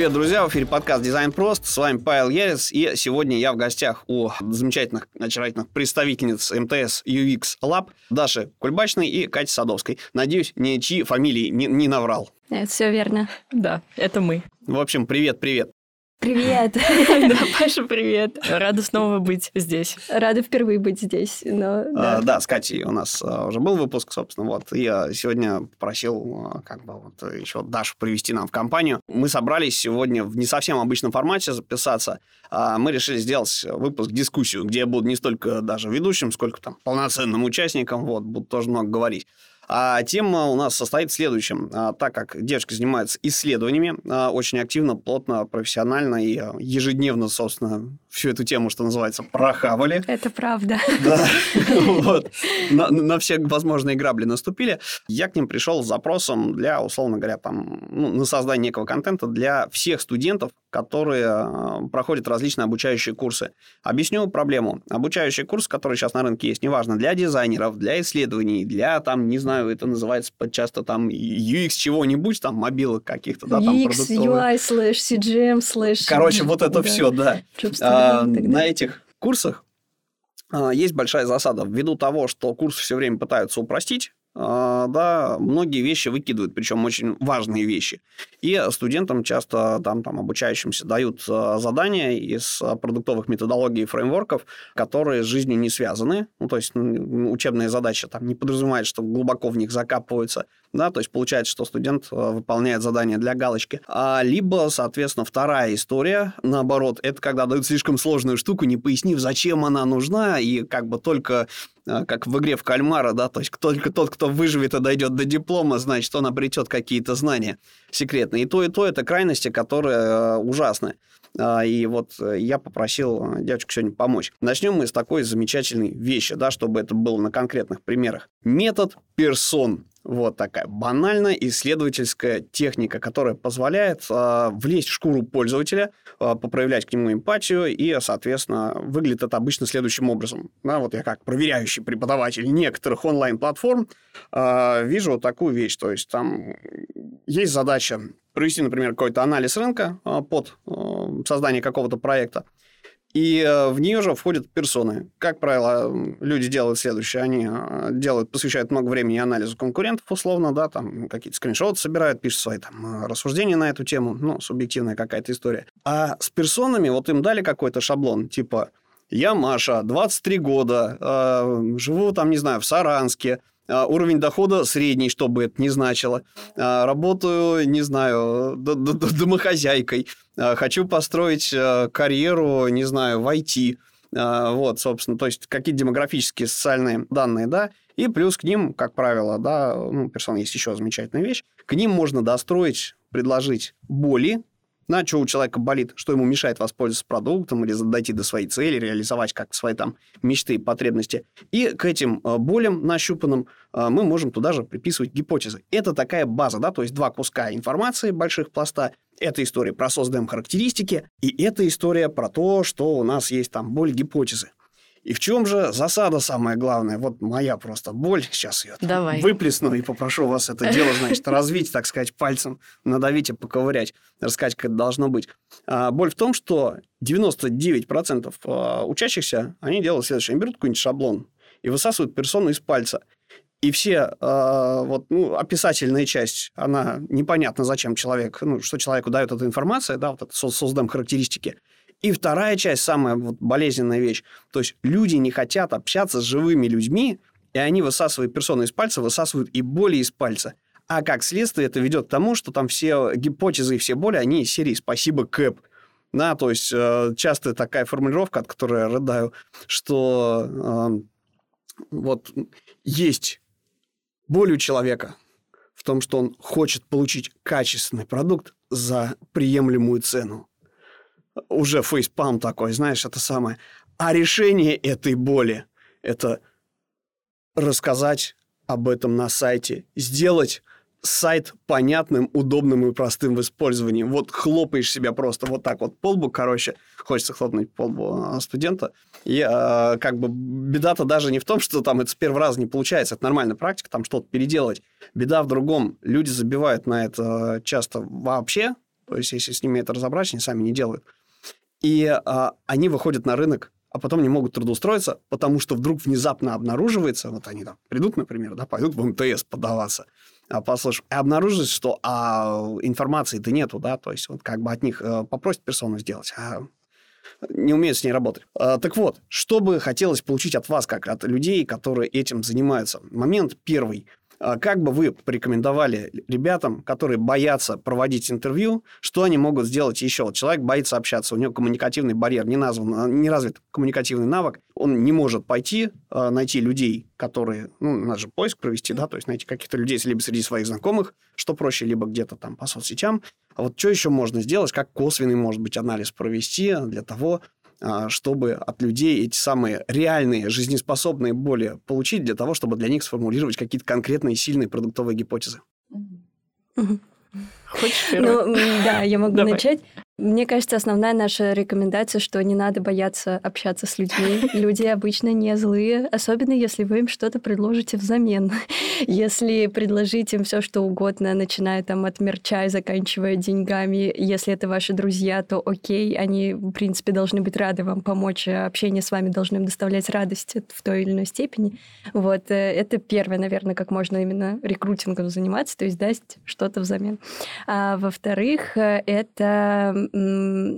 Привет, друзья! В эфире подкаст «Дизайн прост». С вами Павел Ярец. И сегодня я в гостях у замечательных, очаровательных представительниц МТС UX Lab Даши Кульбачной и Кати Садовской. Надеюсь, ничьи фамилии не, не наврал. Это все верно. Да, это мы. В общем, привет-привет. Привет. Да, Паша, привет. Рада снова быть здесь. Рада впервые быть здесь. Но, да. А, да, с Катей у нас а, уже был выпуск, собственно, вот. И я сегодня попросил а, как бы вот еще Дашу привести нам в компанию. Мы собрались сегодня в не совсем обычном формате записаться. А, мы решили сделать выпуск-дискуссию, где я буду не столько даже ведущим, сколько там полноценным участником, вот, буду тоже много говорить. А тема у нас состоит в следующем. А, так как девочки занимаются исследованиями а, очень активно, плотно, профессионально и а, ежедневно, собственно, всю эту тему, что называется, прохавали. Это правда. Да. Вот. На, на все возможные грабли наступили. Я к ним пришел с запросом для, условно говоря, там, ну, на создание некого контента для всех студентов, которые проходят различные обучающие курсы. Объясню проблему. Обучающий курс, который сейчас на рынке есть, неважно, для дизайнеров, для исследований, для, там, не знаю, это называется часто там UX чего-нибудь, там, мобилок каких-то, да, там, UX, UI, слэш, CJM, слэш... Короче, вот это да. все, да. А, на этих курсах а, есть большая засада. Ввиду того, что курсы все время пытаются упростить, да, многие вещи выкидывают, причем очень важные вещи. И студентам часто, там, там, обучающимся, дают а, задания из продуктовых методологий и фреймворков, которые с жизнью не связаны. Ну, то есть учебная задача там не подразумевает, что глубоко в них закапываются. Да, то есть получается, что студент а, выполняет задание для галочки. А, либо, соответственно, вторая история, наоборот, это когда дают слишком сложную штуку, не пояснив, зачем она нужна, и как бы только а, как в игре в кальмара, да, то есть только тот, кто выживет и дойдет до диплома, значит, он обретет какие-то знания секретные. И то, и то это крайности, которые э, ужасны. А, и вот э, я попросил девочку сегодня помочь. Начнем мы с такой замечательной вещи, да, чтобы это было на конкретных примерах. Метод персон. Вот такая банальная исследовательская техника, которая позволяет э, влезть в шкуру пользователя, э, попроявлять к нему эмпатию, и, соответственно, выглядит это обычно следующим образом. Да, вот я как проверяющий преподаватель некоторых онлайн-платформ э, вижу вот такую вещь. То есть там есть задача провести, например, какой-то анализ рынка э, под э, создание какого-то проекта, и э, в нее же входят персоны. Как правило, люди делают следующее. Они э, делают, посвящают много времени анализу конкурентов, условно, да, там какие-то скриншоты собирают, пишут свои там э, рассуждения на эту тему, ну, субъективная какая-то история. А с персонами вот им дали какой-то шаблон, типа я Маша, 23 года, э, живу там, не знаю, в Саранске, уровень дохода средний, что бы это ни значило. А, работаю, не знаю, домохозяйкой. А, хочу построить карьеру, не знаю, в IT. Вот, собственно, то есть какие демографические, социальные данные, да, и плюс к ним, как правило, да, ну, персон есть еще замечательная вещь, к ним можно достроить, предложить боли, на что у человека болит, что ему мешает воспользоваться продуктом или дойти до своей цели, реализовать как свои там мечты и потребности. И к этим э, болям нащупанным э, мы можем туда же приписывать гипотезы. Это такая база, да, то есть два куска информации больших пласта. Это история про создаем характеристики, и это история про то, что у нас есть там боль гипотезы. И в чем же засада самая главная? Вот моя просто боль. Сейчас ее Давай. выплесну и попрошу вас это дело, значит, развить, так сказать, пальцем, надавить и поковырять, рассказать, как это должно быть. А, боль в том, что 99% а, учащихся, они делают следующее. Они берут какой-нибудь шаблон и высасывают персону из пальца. И все, э, вот, ну, описательная часть, она непонятно, зачем человек, ну, что человеку дает эта информация, да, вот это создам характеристики. И вторая часть, самая вот болезненная вещь, то есть люди не хотят общаться с живыми людьми, и они, высасывая персоны из пальца, высасывают и боли из пальца. А как следствие это ведет к тому, что там все гипотезы и все боли, они из серии «Спасибо, Кэп». Да, то есть э, часто такая формулировка, от которой я рыдаю, что э, вот есть боль у человека в том, что он хочет получить качественный продукт за приемлемую цену уже фейспам такой, знаешь, это самое. А решение этой боли – это рассказать об этом на сайте, сделать сайт понятным, удобным и простым в использовании. Вот хлопаешь себя просто вот так вот по лбу, короче, хочется хлопнуть по лбу а, студента. И а, как бы беда-то даже не в том, что там это с первого раза не получается, это нормальная практика, там что-то переделать. Беда в другом. Люди забивают на это часто вообще, То есть, если с ними это разобрать, они сами не делают. И а, они выходят на рынок, а потом не могут трудоустроиться, потому что вдруг внезапно обнаруживается, вот они там придут, например, да, пойдут в МТС подаваться, а, послушай, и обнаружится, что а, информации-то нету, да, то есть вот как бы от них а, попросит персону сделать, а не умеют с ней работать. А, так вот, что бы хотелось получить от вас, как от людей, которые этим занимаются? Момент первый – как бы вы порекомендовали ребятам, которые боятся проводить интервью, что они могут сделать еще? Человек боится общаться, у него коммуникативный барьер не назван, а, не развит коммуникативный навык, он не может пойти а, найти людей, которые, ну, надо же поиск провести, да, то есть найти каких-то людей либо среди своих знакомых, что проще, либо где-то там по соцсетям. А вот что еще можно сделать, как косвенный, может быть, анализ провести для того, а, чтобы от людей эти самые реальные, жизнеспособные боли получить для того, чтобы для них сформулировать какие-то конкретные сильные продуктовые гипотезы. Хочешь первый? Ну, да, я могу Давай. начать. Мне кажется, основная наша рекомендация, что не надо бояться общаться с людьми. Люди обычно не злые, особенно если вы им что-то предложите взамен. Если предложить им все, что угодно, начиная там от мерча и заканчивая деньгами, если это ваши друзья, то окей, они, в принципе, должны быть рады вам помочь, общение с вами должно им доставлять радость в той или иной степени. Вот, э, это первое, наверное, как можно именно рекрутингом заниматься, то есть дать что-то взамен. А, во-вторых, э, это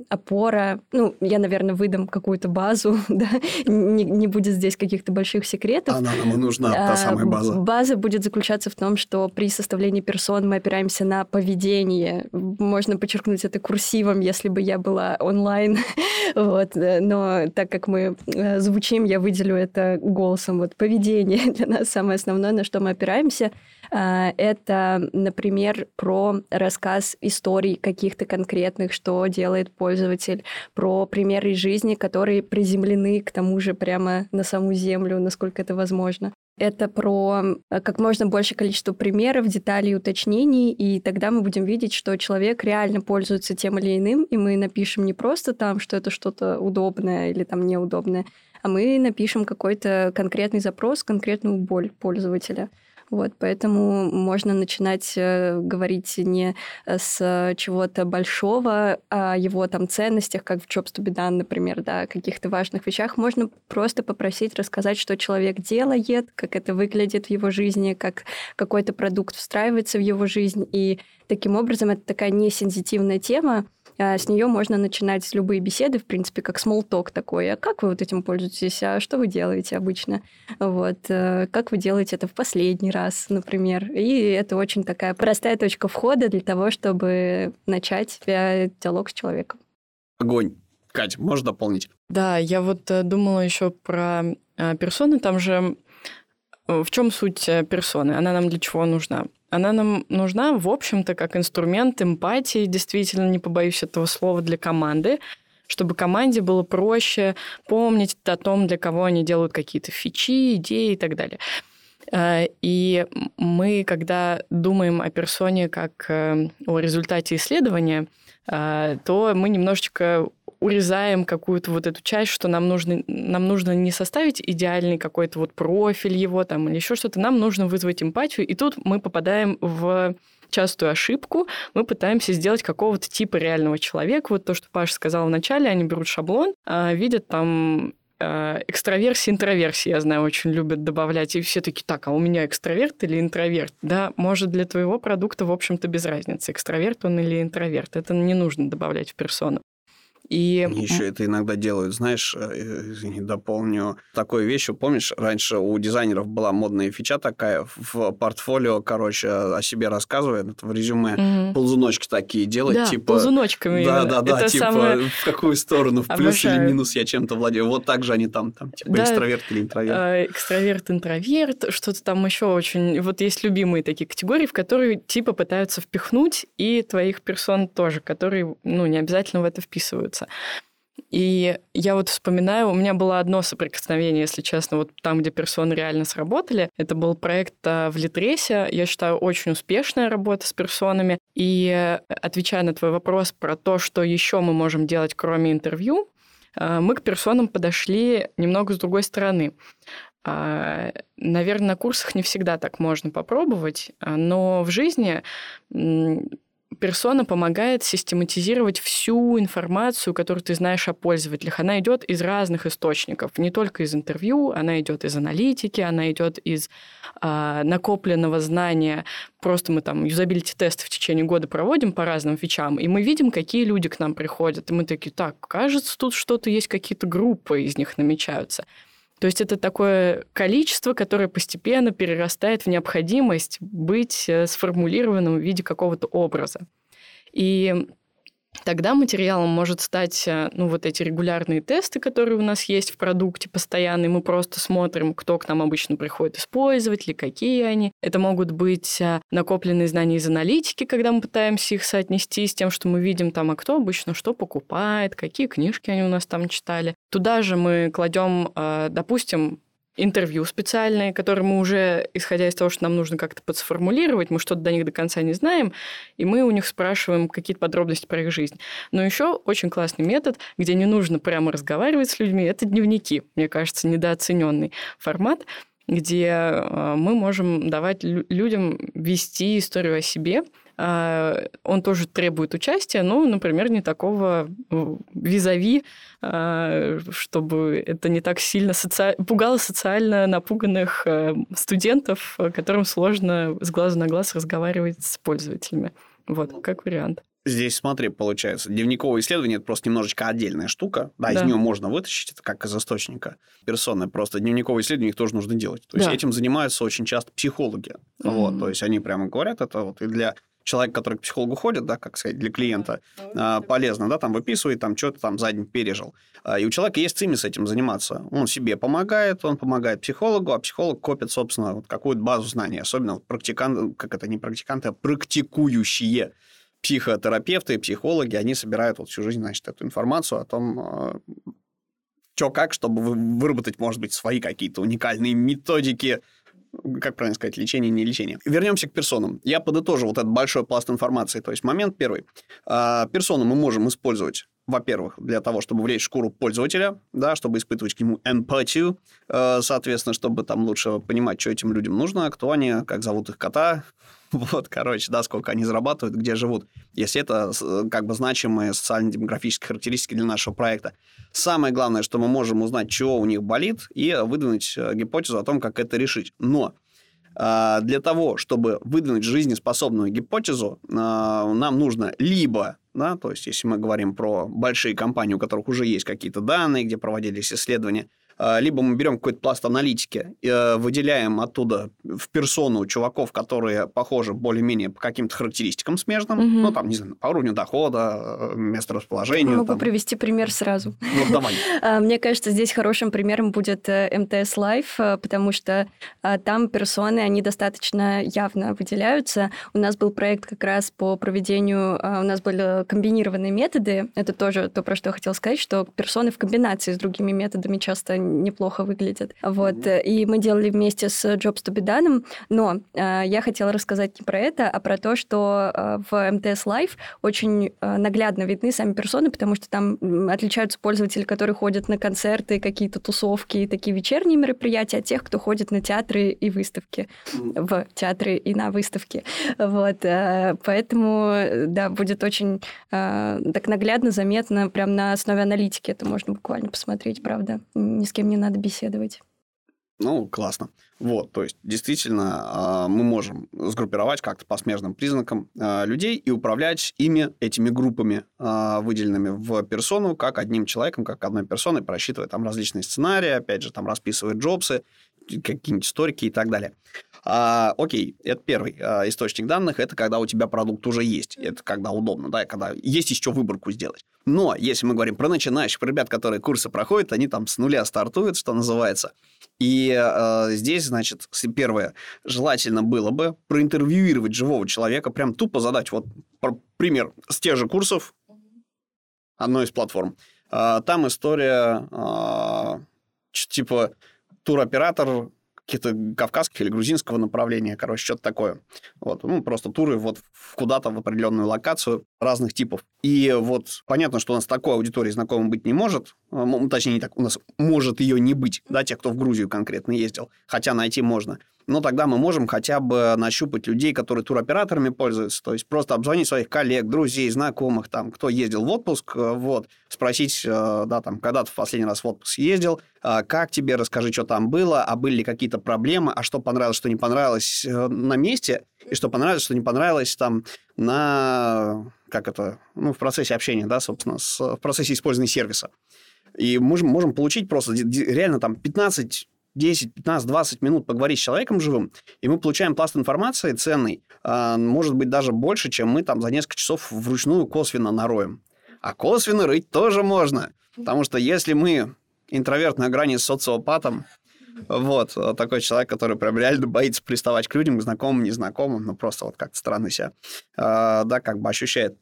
опора. Ну, я, наверное, выдам какую-то базу, да, не, не будет здесь каких-то больших секретов. Она нам и нужна, та а, самая база. База будет заключаться в том, что при составлении персон мы опираемся на поведение. Можно подчеркнуть это курсивом, если бы я была онлайн. вот. Э, но так как мы э, звучим, я выделю это голосом. Вот поведение для нас самое основное, на что мы опираемся. А, это, например, про рассказ историй каких-то конкретных, что делает пользователь, про примеры из жизни, которые приземлены к тому же прямо на саму землю, насколько это возможно. Это про как можно больше количество примеров, деталей, уточнений, и тогда мы будем видеть, что человек реально пользуется тем или иным, и мы напишем не просто там, что это что-то удобное или там неудобное, а мы напишем какой-то конкретный запрос, конкретную боль пользователя. Вот, поэтому можно начинать э, говорить не э, с чего-то большого, а о его там ценностях, как в Jobs to be done, например, да, о каких-то важных вещах. Можно просто попросить рассказать, что человек делает, как это выглядит в его жизни, как какой-то продукт встраивается в его жизнь. И таким образом это такая несензитивная тема, с нее можно начинать любые беседы, в принципе, как talk такой. А как вы вот этим пользуетесь? А что вы делаете обычно? Вот. Э, как вы делаете это в последний раз, например? И это очень такая простая точка входа для того, чтобы начать диалог с человеком. Огонь. Катя, можешь дополнить? Да, я вот э, думала еще про э, персоны. Там же в чем суть персоны? Она нам для чего нужна? Она нам нужна, в общем-то, как инструмент эмпатии, действительно, не побоюсь этого слова, для команды, чтобы команде было проще помнить о том, для кого они делают какие-то фичи, идеи и так далее. Э, и мы, когда думаем о персоне как э, о результате исследования, э, то мы немножечко урезаем какую-то вот эту часть, что нам нужно, нам нужно не составить идеальный какой-то вот профиль его там или еще что-то, нам нужно вызвать эмпатию, и тут мы попадаем в частую ошибку. Мы пытаемся сделать какого-то типа реального человека. Вот то, что Паша сказал вначале, они берут шаблон, а, видят там а, экстраверсии, интроверсии, я знаю, очень любят добавлять. И все таки так, а у меня экстраверт или интроверт? Да, может, для твоего продукта, в общем-то, без разницы, экстраверт он или интроверт. Это не нужно добавлять в персону. И... Они еще это иногда делают, знаешь, э, извини, дополню такую вещь. Помнишь, раньше у дизайнеров была модная фича такая в портфолио, короче, о себе рассказывает, в резюме угу. ползуночки такие делать, да, типа... ползуночками. Да, да, да, это типа самое... в какую сторону, в плюс Обожаю. или минус я чем-то владею. Вот так же они там, там типа да, экстраверт или интроверт. Э, экстраверт, интроверт, что-то там еще очень... Вот есть любимые такие категории, в которые типа пытаются впихнуть и твоих персон тоже, которые, ну, не обязательно в это вписываются меняется. И я вот вспоминаю, у меня было одно соприкосновение, если честно, вот там, где персоны реально сработали. Это был проект а, в Литресе. Я считаю, очень успешная работа с персонами. И э, отвечая на твой вопрос про то, что еще мы можем делать, кроме интервью, а, мы к персонам подошли немного с другой стороны. А, Наверное, на курсах не всегда так можно попробовать, но в жизни персона помогает систематизировать всю информацию, которую ты знаешь о пользователях. Она идет из разных источников, не только из интервью, она идет из аналитики, она идет из э, накопленного знания. Просто мы там юзабилити-тесты в течение года проводим по разным фичам, и мы видим, какие люди к нам приходят. И мы такие, так, кажется, тут что-то есть, какие-то группы из них намечаются. То есть это такое количество, которое постепенно перерастает в необходимость быть э, сформулированным в виде какого-то образа. И Тогда материалом может стать э, ну, вот эти регулярные тесты, которые у нас есть в продукте постоянные. Мы просто смотрим, кто к нам обычно приходит использовать, или какие они. Это могут быть э, накопленные знания из аналитики, когда мы пытаемся их соотнести с тем, что мы видим там, а кто обычно что покупает, какие книжки они у нас там читали. Туда же мы кладем, э, допустим, интервью специальные, которые мы уже, исходя из того, что нам нужно как-то подсформулировать, мы что-то до них до конца не знаем, и мы у них спрашиваем какие-то подробности про их жизнь. Но еще очень классный метод, где не нужно прямо разговаривать с людьми, это дневники. Мне кажется, недооцененный формат, где э, мы можем давать людям вести историю о себе, он тоже требует участия, но, например, не такого э, визави, а, чтобы это не так сильно соци... пугало социально напуганных э, студентов, которым сложно с глазу на глаз разговаривать с пользователями. Вот, как вариант. Здесь, смотри, получается, дневниковое исследование – это просто немножечко отдельная штука. Да, да. из нее можно вытащить, это как из источника персоны. Просто дневниковое исследование их тоже нужно делать. То есть да. этим занимаются очень часто психологи. Mm-hmm. Вот, то есть они прямо говорят это вот и для человек, который к психологу ходит, да, как сказать, для клиента, а, полезно, да, там выписывает, там что-то там за день пережил. А, и у человека есть цимис с этим заниматься. Он себе помогает, он помогает психологу, а психолог копит, собственно, вот какую-то базу знаний. Особенно практиканты, как это не практиканты, а практикующие психотерапевты, психологи, они собирают вот всю жизнь, значит, эту информацию о том, а, что как, чтобы выработать, может быть, свои какие-то уникальные методики как правильно сказать, лечение, не лечение. Вернемся к персонам. Я подытожу вот этот большой пласт информации. То есть момент первый. А, персону мы можем использовать во-первых, для того, чтобы влечь шкуру пользователя, да, чтобы испытывать к нему эмпатию, э, соответственно, чтобы там лучше понимать, что этим людям нужно, кто они, как зовут их кота, вот, короче, да, сколько они зарабатывают, где живут, если это э, как бы значимые социально-демографические характеристики для нашего проекта. Самое главное, что мы можем узнать, чего у них болит, и выдвинуть э, гипотезу о том, как это решить. Но для того, чтобы выдвинуть жизнеспособную гипотезу, нам нужно либо да, то есть если мы говорим про большие компании, у которых уже есть какие-то данные, где проводились исследования, а, либо мы берем какой-то пласт аналитики, э, выделяем оттуда в персону чуваков, которые похожи более-менее по каким-то характеристикам смежным, угу. ну, там, не знаю, по уровню дохода, э, место расположения. Могу там. привести пример сразу. Вот давай. А, мне кажется, здесь хорошим примером будет э, МТС Live, потому что там персоны, они достаточно явно выделяются. У нас был проект как раз по проведению, у нас были комбинированные методы. Это тоже то, про что я хотела сказать, что персоны в комбинации с другими методами часто неплохо выглядят. Вот. Mm-hmm. И мы делали вместе с be done, но э, я хотела рассказать не про это, а про то, что э, в МТС Live очень э, наглядно видны сами персоны, потому что там отличаются пользователи, которые ходят на концерты, какие-то тусовки и такие вечерние мероприятия, от тех, кто ходит на театры и выставки, mm-hmm. в театры и на выставки. Вот. Э, поэтому, да, будет очень э, так наглядно, заметно, прям на основе аналитики это можно буквально посмотреть, правда, не кем не надо беседовать. Ну, классно. Вот, то есть, действительно, а, мы можем сгруппировать как-то по смежным признакам а, людей и управлять ими, этими группами, а, выделенными в персону, как одним человеком, как одной персоной, просчитывая там различные сценарии, опять же, там расписывая джобсы, какие-нибудь историки и так далее. А, окей, это первый а, источник данных, это когда у тебя продукт уже есть. Это когда удобно, да, когда есть еще выборку сделать. Но если мы говорим про начинающих, про ребят, которые курсы проходят, они там с нуля стартуют, что называется. И э, здесь, значит, первое, желательно было бы проинтервьюировать живого человека, прям тупо задать вот пример с тех же курсов одной из платформ. Э, там история э, типа туроператор каких-то кавказских или грузинского направления, короче, что-то такое. Вот, ну, просто туры вот куда-то в определенную локацию. Разных типов. И вот понятно, что у нас такой аудитории знакомым быть не может. Точнее, не так, у нас может ее не быть, да, те, кто в Грузию конкретно ездил. Хотя найти можно но тогда мы можем хотя бы нащупать людей, которые туроператорами пользуются, то есть просто обзвонить своих коллег, друзей, знакомых, там, кто ездил в отпуск, э, вот, спросить, э, да, там, когда ты в последний раз в отпуск ездил, э, как тебе, расскажи, что там было, а были ли какие-то проблемы, а что понравилось, что не понравилось на месте, и что понравилось, что не понравилось там на, как это, ну, в процессе общения, да, собственно, с, в процессе использования сервиса. И мы можем, можем получить просто реально там 15 10, 15, 20 минут поговорить с человеком живым, и мы получаем пласт информации ценный, а, может быть, даже больше, чем мы там за несколько часов вручную косвенно нароем. А косвенно рыть тоже можно, потому что если мы интроверт на грани с социопатом, вот, такой человек, который прям реально боится приставать к людям, к знакомым, незнакомым, ну, просто вот как-то странно себя, э, да, как бы ощущает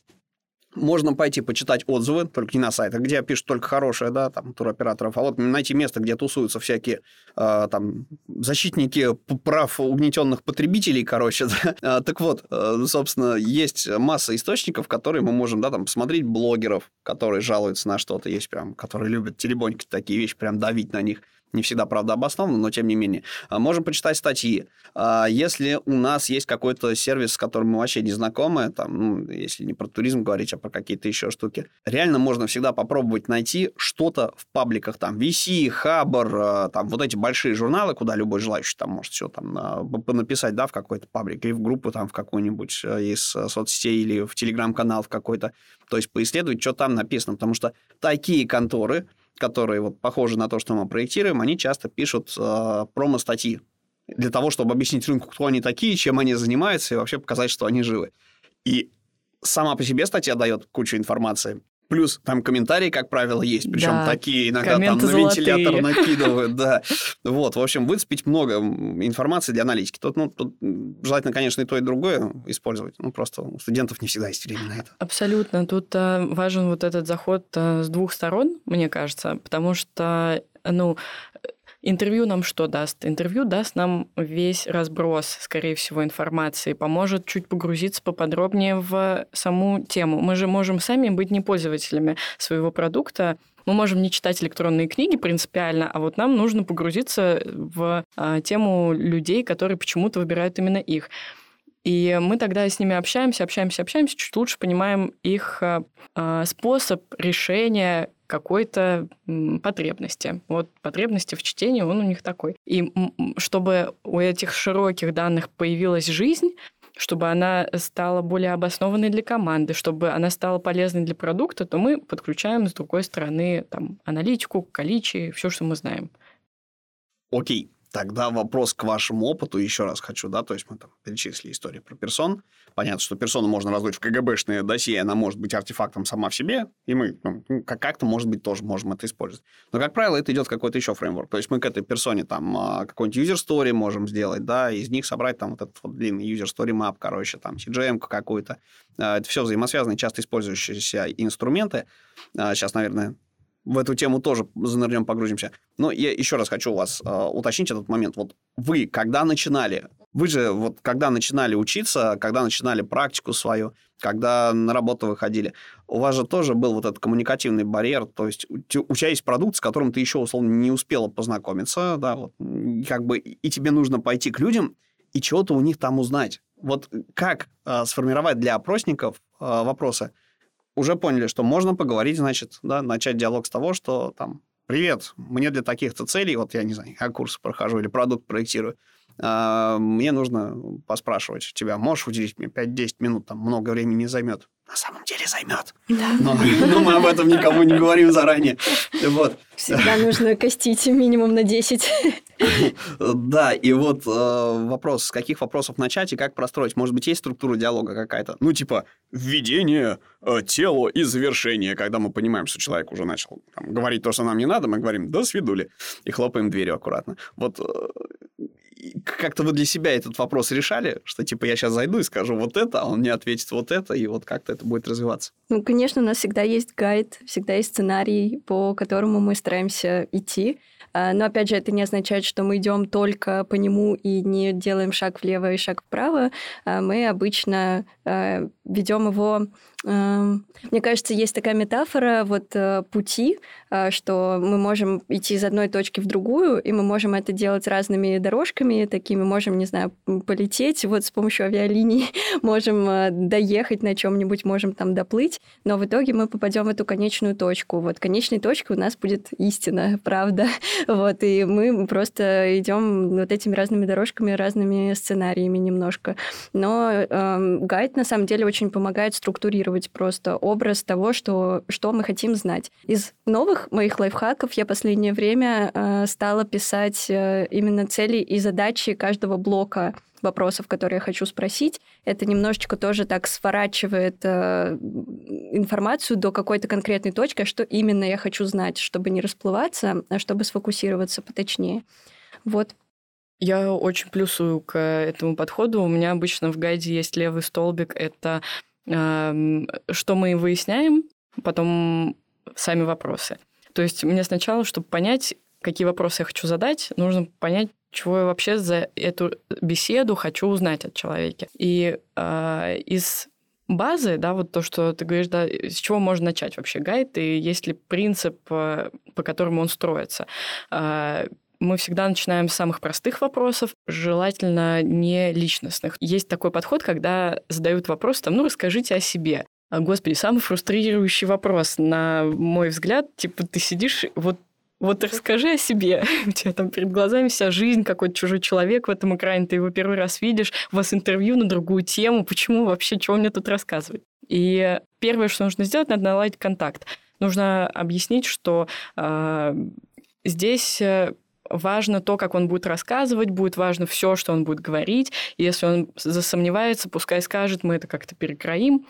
можно пойти почитать отзывы, только не на сайтах, где пишут только хорошие, да, там, туроператоров, а вот найти место, где тусуются всякие э, там защитники прав угнетенных потребителей, короче, да. А, так вот, э, собственно, есть масса источников, которые мы можем, да, там, посмотреть блогеров, которые жалуются на что-то, есть прям, которые любят телебоньки такие вещи, прям давить на них. Не всегда, правда, обоснованно, но тем не менее. А, можем почитать статьи. А, если у нас есть какой-то сервис, с которым мы вообще не знакомы, там, ну, если не про туризм говорить, а про какие-то еще штуки, реально можно всегда попробовать найти что-то в пабликах, там, VC, Хабр, а, там, вот эти большие журналы, куда любой желающий там может все там написать, да, в какой-то паблик, или в группу там в какую-нибудь из соцсетей, или в телеграм-канал в какой-то. То есть поисследовать, что там написано, потому что такие конторы, которые вот похожи на то, что мы проектируем, они часто пишут э, промо-статьи для того, чтобы объяснить рынку, кто они такие, чем они занимаются, и вообще показать, что они живы. И сама по себе статья дает кучу информации. Плюс там комментарии, как правило, есть. Причем да, такие иногда там на золотые. вентилятор накидывают. Да. Вот, в общем, выцепить много информации для аналитики. Тут, ну, тут желательно, конечно, и то, и другое использовать. Ну, просто у студентов не всегда есть время на это. Абсолютно. Тут а, важен вот этот заход а, с двух сторон, мне кажется, потому что, ну, Интервью нам что даст? Интервью даст нам весь разброс, скорее всего, информации, поможет чуть погрузиться поподробнее в саму тему. Мы же можем сами быть не пользователями своего продукта, мы можем не читать электронные книги принципиально, а вот нам нужно погрузиться в а, тему людей, которые почему-то выбирают именно их. И мы тогда с ними общаемся, общаемся, общаемся, чуть лучше понимаем их а, а способ решения какой-то потребности. Вот потребности в чтении, он у них такой. И чтобы у этих широких данных появилась жизнь, чтобы она стала более обоснованной для команды, чтобы она стала полезной для продукта, то мы подключаем с другой стороны там, аналитику, количие, все, что мы знаем. Окей. Тогда вопрос к вашему опыту еще раз хочу, да, то есть мы там перечислили историю про персон. Понятно, что персону можно раздуть в КГБшное досье, она может быть артефактом сама в себе, и мы ну, как-то, может быть, тоже можем это использовать. Но, как правило, это идет какой-то еще фреймворк. То есть мы к этой персоне там а, какой-нибудь user story можем сделать, да, из них собрать там вот этот вот длинный user story map, короче, там CGM какую-то. А, это все взаимосвязанные, часто использующиеся инструменты. Сейчас, а, наверное, в эту тему тоже занырнем, погрузимся. Но я еще раз хочу у вас э, уточнить этот момент. Вот вы, когда начинали, вы же вот когда начинали учиться, когда начинали практику свою, когда на работу выходили, у вас же тоже был вот этот коммуникативный барьер, то есть у, у тебя есть продукт, с которым ты еще, условно, не успела познакомиться, да, вот, как бы, и тебе нужно пойти к людям и чего-то у них там узнать. Вот как э, сформировать для опросников э, вопросы – уже поняли, что можно поговорить, значит, да, начать диалог с того, что там, привет, мне для таких-то целей, вот я не знаю, я курс прохожу или продукт проектирую, а, мне нужно поспрашивать тебя, можешь уделить мне 5-10 минут, там много времени не займет на самом деле займет. Да. Но, но мы об этом никому не говорим заранее. Вот. Всегда нужно костить минимум на 10. Да, и вот э, вопрос, с каких вопросов начать и как простроить? Может быть, есть структура диалога какая-то? Ну, типа, введение, э, тело и завершение. Когда мы понимаем, что человек уже начал там, говорить то, что нам не надо, мы говорим «до свидули» и хлопаем дверью аккуратно. Вот э, как-то вы для себя этот вопрос решали, что типа я сейчас зайду и скажу вот это, а он мне ответит вот это, и вот как-то это будет развиваться? Ну, конечно, у нас всегда есть гайд, всегда есть сценарий, по которому мы стараемся идти. А, но опять же, это не означает, что мы идем только по нему и не делаем шаг влево и шаг вправо. А, мы обычно а, ведем его мне кажется, есть такая метафора вот э, пути, э, что мы можем идти из одной точки в другую, и мы можем это делать разными дорожками, такими можем, не знаю, полететь вот с помощью авиалиний, можем э, доехать на чем-нибудь, можем там доплыть, но в итоге мы попадем в эту конечную точку. Вот конечной точкой у нас будет истина, правда. Вот, и мы просто идем вот этими разными дорожками, разными сценариями немножко. Но э, гайд на самом деле очень помогает структурировать сформулировать просто образ того, что, что мы хотим знать. Из новых моих лайфхаков я последнее время э, стала писать э, именно цели и задачи каждого блока вопросов, которые я хочу спросить. Это немножечко тоже так сворачивает э, информацию до какой-то конкретной точки, а что именно я хочу знать, чтобы не расплываться, а чтобы сфокусироваться поточнее. Вот. Я очень плюсую к этому подходу. У меня обычно в гайде есть левый столбик. Это что мы выясняем, потом сами вопросы. То есть мне сначала, чтобы понять, какие вопросы я хочу задать, нужно понять, чего я вообще за эту беседу хочу узнать от человека. И э, из базы, да, вот то, что ты говоришь, да, с чего можно начать вообще гайд, и есть ли принцип, э, по которому он строится. Э, мы всегда начинаем с самых простых вопросов, желательно не личностных. Есть такой подход, когда задают вопрос, там, ну, расскажите о себе. А, господи, самый фрустрирующий вопрос, на мой взгляд, типа, ты сидишь, вот вот расскажи о себе. У тебя там перед глазами вся жизнь, какой-то чужой человек в этом экране, ты его первый раз видишь, у вас интервью на другую тему, почему вообще, чего мне тут рассказывать? И первое, что нужно сделать, надо наладить контакт. Нужно объяснить, что э, здесь важно то, как он будет рассказывать, будет важно все, что он будет говорить. Если он засомневается, пускай скажет, мы это как-то перекроим.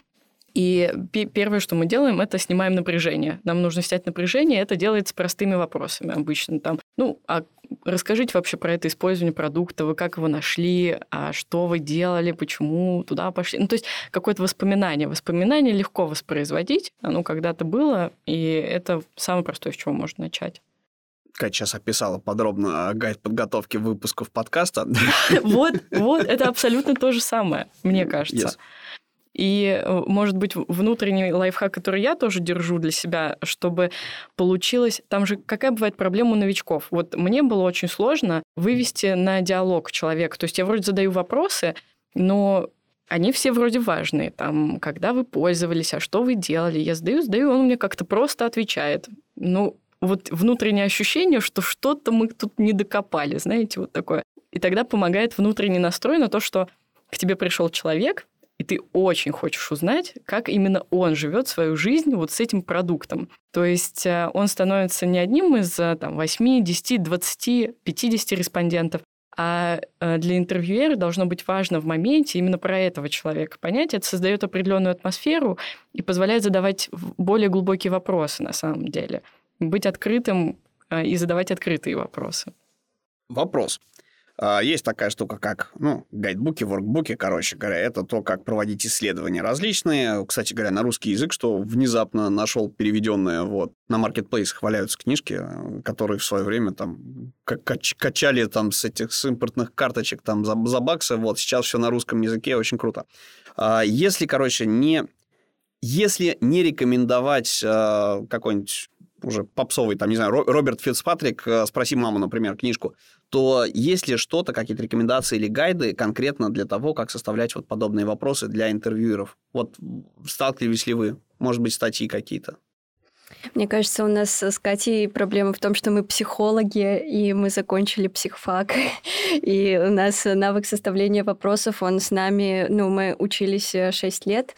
И первое, что мы делаем, это снимаем напряжение. Нам нужно снять напряжение, это делается простыми вопросами обычно. Там, ну, а расскажите вообще про это использование продукта, вы как его нашли, а что вы делали, почему туда пошли. Ну, то есть какое-то воспоминание. Воспоминание легко воспроизводить, оно когда-то было, и это самое простое, с чего можно начать. Катя сейчас описала подробно гайд подготовки выпусков подкаста. Вот, вот, это абсолютно то же самое, мне кажется. И, э, может быть, внутренний лайфхак, который я тоже держу для себя, чтобы получилось... Там же какая бывает проблема у новичков? Вот мне было очень сложно вывести на диалог человека. То есть я вроде задаю вопросы, но они все вроде важные. Там, когда вы пользовались, а что вы делали? Я задаю, задаю, он мне как-то просто отвечает. Ну, вот внутреннее ощущение, что что-то мы тут не докопали, знаете, вот такое. И тогда помогает внутренний настрой на то, что к тебе пришел человек, и ты очень хочешь узнать, как именно он живет свою жизнь вот с этим продуктом. То есть э, он становится не одним из э, там, 8, 10, 20, 50 респондентов, а э, для интервьюера должно быть важно в моменте именно про этого человека понять. Это создает определенную атмосферу и позволяет задавать более глубокие вопросы на самом деле быть открытым а, и задавать открытые вопросы. Вопрос. А, есть такая штука, как ну, гайдбуки, воркбуки, короче говоря. Это то, как проводить исследования различные. Кстати говоря, на русский язык, что внезапно нашел переведенные. Вот. На маркетплейс хваляются книжки, которые в свое время там качали там с этих с импортных карточек там за, за баксы. Вот сейчас все на русском языке, очень круто. А, если, короче, не если не рекомендовать какой-нибудь уже попсовый, там, не знаю, Роберт Фицпатрик э, «Спроси маму», например, книжку, то есть ли что-то, какие-то рекомендации или гайды конкретно для того, как составлять вот подобные вопросы для интервьюеров? Вот сталкивались ли вы? Может быть, статьи какие-то? Мне кажется, у нас с Катей проблема в том, что мы психологи, и мы закончили психфак. И у нас навык составления вопросов, он с нами, ну, мы учились 6 лет,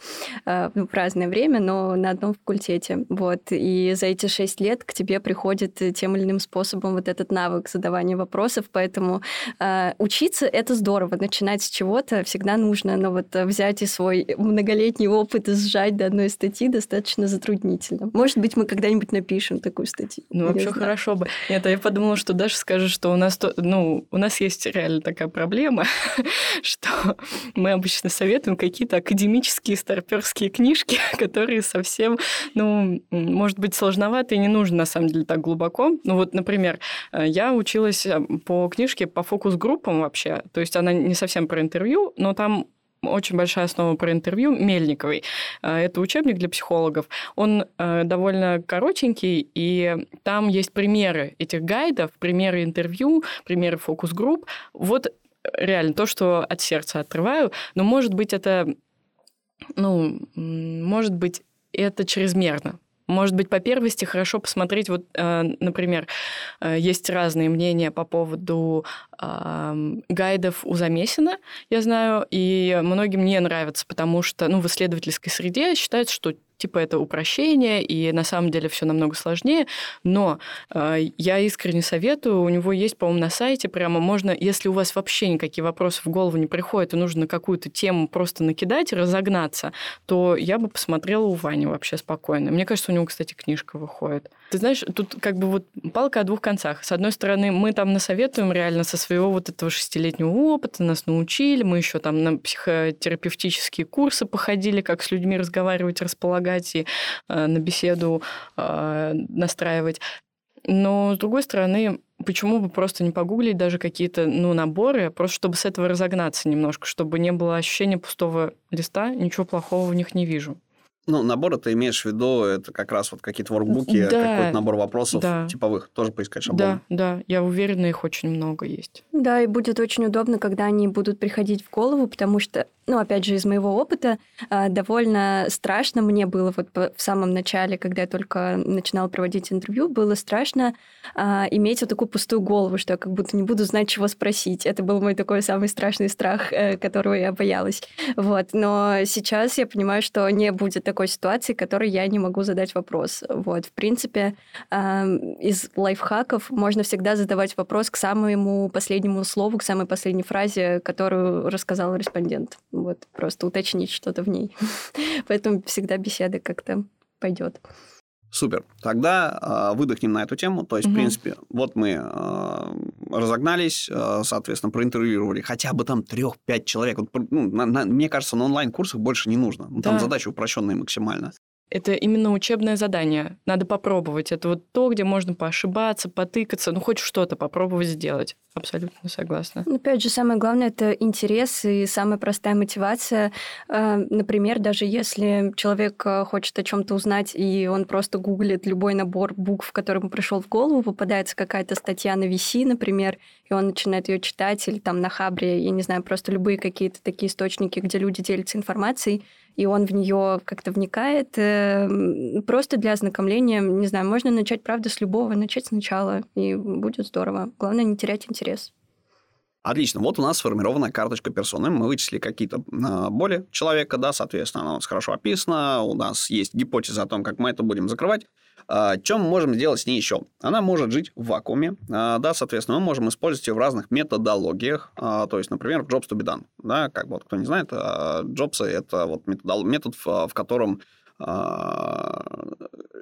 а, ну, в разное время, но на одном факультете. Вот. И за эти 6 лет к тебе приходит тем или иным способом вот этот навык задавания вопросов, поэтому э, учиться — это здорово, начинать с чего-то всегда нужно, но вот взять и свой многолетний опыт и сжать до одной статьи достаточно затруднительно. Может быть, мы когда-нибудь напишем такую статью. Ну, вообще знаю. хорошо бы. Нет, а я подумала, что Даша скажет, что у нас, то, ну, у нас есть реально такая проблема, что мы обычно советуем какие-то академические старперские книжки, которые совсем, ну, может быть, сложноваты и не нужно, на самом деле, так глубоко. Ну, вот, например, э, я училась э, по книжке по фокус-группам вообще, то есть она не совсем про интервью, но там очень большая основа про интервью Мельниковой. Э, это учебник для психологов. Он э, довольно коротенький, и там есть примеры этих гайдов, примеры интервью, примеры фокус-групп. Вот реально то, что от сердца отрываю. Но, может быть, это... Ну, может быть, это чрезмерно. Может быть, по первости хорошо посмотреть, вот, э, например, э, есть разные мнения по поводу гайдов у Замесина, я знаю, и многим не нравятся, потому что ну, в исследовательской среде считается, что типа это упрощение, и на самом деле все намного сложнее, но э, я искренне советую, у него есть, по-моему, на сайте прямо можно, если у вас вообще никакие вопросы в голову не приходят, и нужно какую-то тему просто накидать, разогнаться, то я бы посмотрела у Вани вообще спокойно. Мне кажется, у него, кстати, книжка выходит. Ты знаешь, тут как бы вот палка о двух концах. С одной стороны, мы там насоветуем реально со своего вот этого шестилетнего опыта, нас научили, мы еще там на психотерапевтические курсы походили, как с людьми разговаривать, располагать и э, на беседу э, настраивать. Но, с другой стороны, почему бы просто не погуглить даже какие-то ну, наборы, просто чтобы с этого разогнаться немножко, чтобы не было ощущения пустого листа, ничего плохого в них не вижу. Ну, наборы ты имеешь в виду, это как раз вот какие-то воркбуки, да, какой-то набор вопросов да. типовых, тоже поискать шаблон. Да, да, я уверена, их очень много есть. Да, и будет очень удобно, когда они будут приходить в голову, потому что, ну, опять же, из моего опыта, а, довольно страшно мне было вот в самом начале, когда я только начинала проводить интервью, было страшно а, иметь вот такую пустую голову, что я как будто не буду знать, чего спросить. Это был мой такой самый страшный страх, э, которого я боялась. Вот. Но сейчас я понимаю, что не будет такой ситуации, которой я не могу задать вопрос. Вот, в принципе, из лайфхаков можно всегда задавать вопрос к самому последнему слову, к самой последней фразе, которую рассказал респондент. Вот, просто уточнить что-то в ней. Поэтому всегда беседа как-то пойдет. Супер. Тогда э, выдохнем на эту тему. То есть, угу. в принципе, вот мы э, разогнались, э, соответственно, проинтервьюировали хотя бы там трех-пять человек. Вот, ну, на, на, мне кажется, на онлайн-курсах больше не нужно. Ну, да. Там задача упрощенная максимально это именно учебное задание. Надо попробовать. Это вот то, где можно поошибаться, потыкаться, ну хоть что-то попробовать сделать. Абсолютно согласна. Ну, опять же, самое главное это интерес и самая простая мотивация. Э, например, даже если человек э, хочет о чем-то узнать, и он просто гуглит любой набор букв, который ему пришел в голову, попадается какая-то статья на VC, например, и он начинает ее читать, или там на Хабре, я не знаю, просто любые какие-то такие источники, где люди делятся информацией, и он в нее как-то вникает. Э, просто для ознакомления, не знаю, можно начать, правда, с любого, начать сначала, и будет здорово. Главное, не терять интерес. Отлично. Вот у нас сформирована карточка персоны. Мы вычислили какие-то а, боли человека, да, соответственно, она у нас хорошо описана. У нас есть гипотеза о том, как мы это будем закрывать. А, чем мы можем сделать с ней еще? Она может жить в вакууме, а, да, соответственно, мы можем использовать ее в разных методологиях, а, то есть, например, Jobs to be done, да, как вот кто не знает, Jobs это вот метод, в котором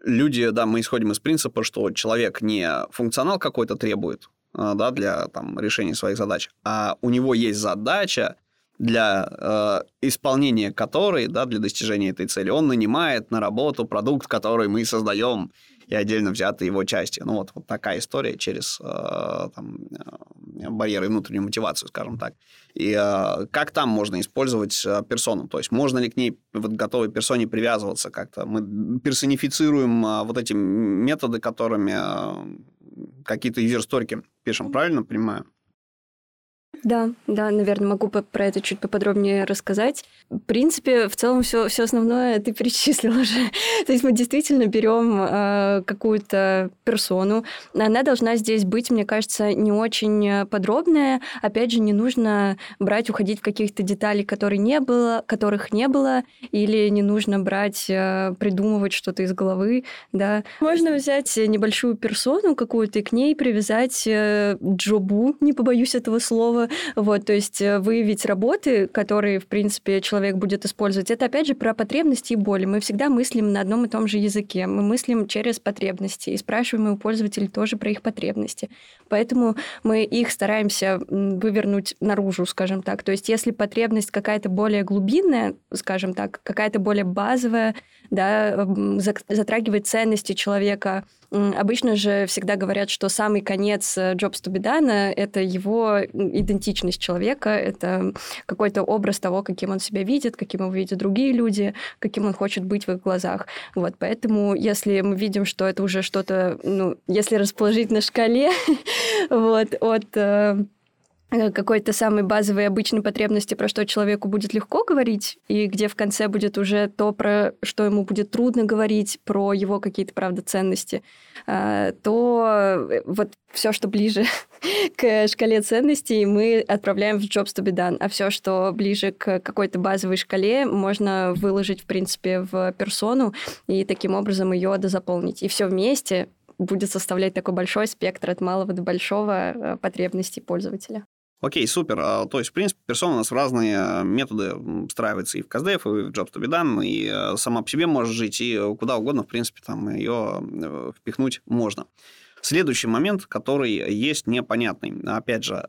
люди, да, мы исходим из принципа, что человек не функционал какой-то требует, да, для там, решения своих задач, а у него есть задача, для э, исполнения которой, да, для достижения этой цели, он нанимает на работу продукт, который мы создаем, и отдельно взятые его части. Ну, вот, вот такая история через э, там, э, барьеры внутреннюю мотивацию, скажем так. И э, как там можно использовать э, персону? То есть можно ли к ней, вот готовой персоне привязываться как-то? Мы персонифицируем э, вот эти методы, которыми э, какие-то юзер-сторики пишем, правильно понимаю? Да, да, наверное, могу про это чуть поподробнее рассказать. В принципе, в целом все, все основное ты перечислил уже. То есть мы действительно берем э, какую-то персону. Она должна здесь быть, мне кажется, не очень подробная. Опять же, не нужно брать, уходить в каких-то деталей, которые не было, которых не было, или не нужно брать, э, придумывать что-то из головы. Да. Можно взять небольшую персону какую-то и к ней привязать э, джобу, не побоюсь этого слова, вот, то есть э, выявить работы, которые, в принципе, человек будет использовать, это, опять же, про потребности и боли. Мы всегда мыслим на одном и том же языке. Мы мыслим через потребности и спрашиваем у пользователей тоже про их потребности. Поэтому мы их стараемся вывернуть наружу, скажем так. То есть если потребность какая-то более глубинная, скажем так, какая-то более базовая, да, затрагивает ценности человека, Обычно же всегда говорят, что самый конец be done — это его идентичность человека, это какой-то образ того, каким он себя видит, каким его видят другие люди, каким он хочет быть в их глазах. Вот, поэтому если мы видим, что это уже что-то, ну, если расположить на шкале, вот, от Э, какой-то самой базовой обычной потребности, про что человеку будет легко говорить, и где в конце будет уже то, про что ему будет трудно говорить, про его какие-то, правда, ценности, э, то э, вот все, что ближе к шкале ценностей, мы отправляем в Jobs to be done, а все, что ближе к какой-то базовой шкале, можно выложить, в принципе, в персону и таким образом ее дозаполнить. И все вместе будет составлять такой большой спектр от малого до большого потребностей пользователя. Окей, супер. А, то есть, в принципе, персона у нас в разные э, методы встраивается и в CastDev, и в Jobs to be done, и э, сама по себе может жить, и куда угодно, в принципе, там ее э, впихнуть можно. Следующий момент, который есть непонятный. Опять же,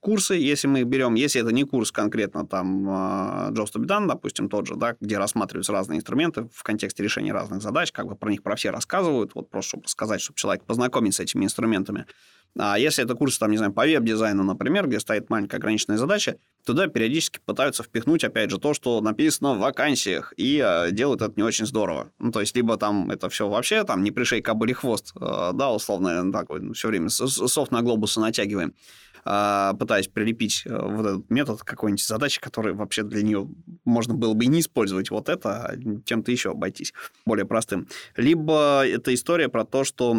курсы, если мы берем, если это не курс конкретно там Jobs to be done, допустим, тот же, да, где рассматриваются разные инструменты в контексте решения разных задач, как бы про них про все рассказывают, вот просто чтобы сказать, чтобы человек познакомиться с этими инструментами, а если это курс, там, не знаю, по веб-дизайну, например, где стоит маленькая ограниченная задача, туда периодически пытаются впихнуть, опять же, то, что написано в вакансиях, и э, делают это не очень здорово. Ну, то есть, либо там это все вообще, там, не пришей кобыли хвост, э, да, условно, такой, ну, все время софт на глобусы натягиваем, э, пытаясь прилепить э, вот этот метод какой-нибудь задачи, который вообще для нее можно было бы и не использовать вот это, а чем-то еще обойтись более простым. Либо это история про то, что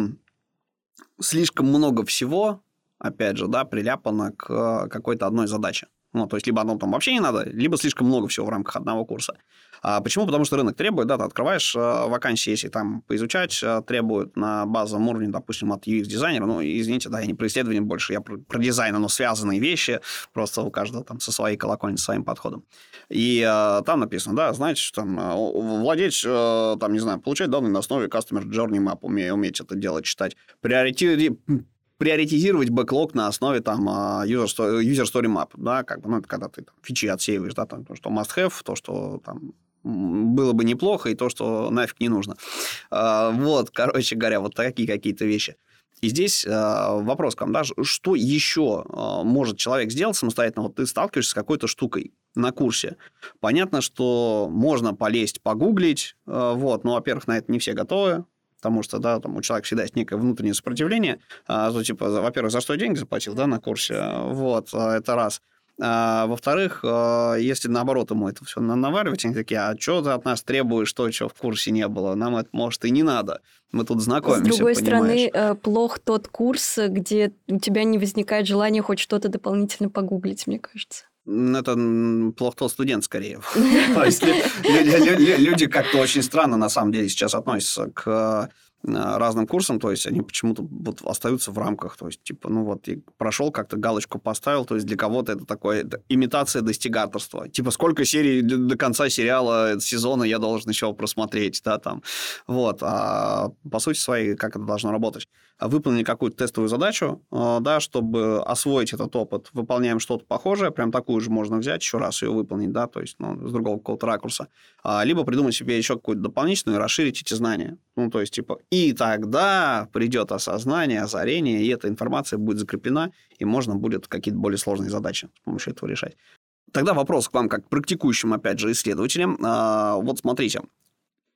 слишком много всего, опять же, да, приляпано к э, какой-то одной задаче. Ну, то есть, либо одно там вообще не надо, либо слишком много всего в рамках одного курса. А почему? Потому что рынок требует, да, ты открываешь э, вакансии, если там поизучать, э, требует на базовом уровне, допустим, от UX-дизайнера, ну, извините, да, я не про исследование больше, я про, про дизайн, но связанные вещи, просто у каждого там со своей колокольни, со своим подходом. И э, там написано, да, знаете, что там владеть, э, там, не знаю, получать данные на основе Customer Journey Map, уметь, уметь это делать, читать, приоритет приоритизировать бэклог на основе там а, user story, user story map, да, как бы, ну, это когда ты там, фичи отсеиваешь, да, там, то, что must have, то, что там было бы неплохо, и то, что нафиг не нужно. А, вот, короче говоря, вот такие какие-то вещи. И здесь э, вопрос к вам, да, что еще э, может человек сделать самостоятельно? Вот ты сталкиваешься с какой-то штукой на курсе. Понятно, что можно полезть, погуглить, вот, но, во-первых, на это не все готовы, потому что, да, там у человека всегда есть некое внутреннее сопротивление, а, ну, типа, во-первых, за что деньги заплатил, да, на курсе, вот, это раз. А, во-вторых, а, если наоборот ему это все наваривать, они такие, а что ты от нас требуешь то, что в курсе не было? Нам это, может, и не надо. Мы тут знакомимся, С другой понимаешь? стороны, э, плох тот курс, где у тебя не возникает желания хоть что-то дополнительно погуглить, мне кажется. Это плох тот студент, скорее. То есть люди как-то очень странно, на самом деле, сейчас относятся к разным курсам, то есть они почему-то вот остаются в рамках, то есть типа, ну вот, и прошел как-то галочку поставил, то есть для кого-то это такое это имитация достигаторства. Типа, сколько серий до конца сериала, э, сезона я должен еще просмотреть, да, там. Вот. А по сути своей, как это должно работать? Выполнили какую-то тестовую задачу, э, да, чтобы освоить этот опыт, выполняем что-то похожее, прям такую же можно взять, еще раз ее выполнить, да, то есть, ну, с другого какого-то ракурса. А, либо придумать себе еще какую-то дополнительную и расширить эти знания. Ну, то есть, типа, и тогда придет осознание, озарение, и эта информация будет закреплена, и можно будет какие-то более сложные задачи с помощью этого решать. Тогда вопрос к вам, как к практикующим, опять же, исследователям. А, вот смотрите,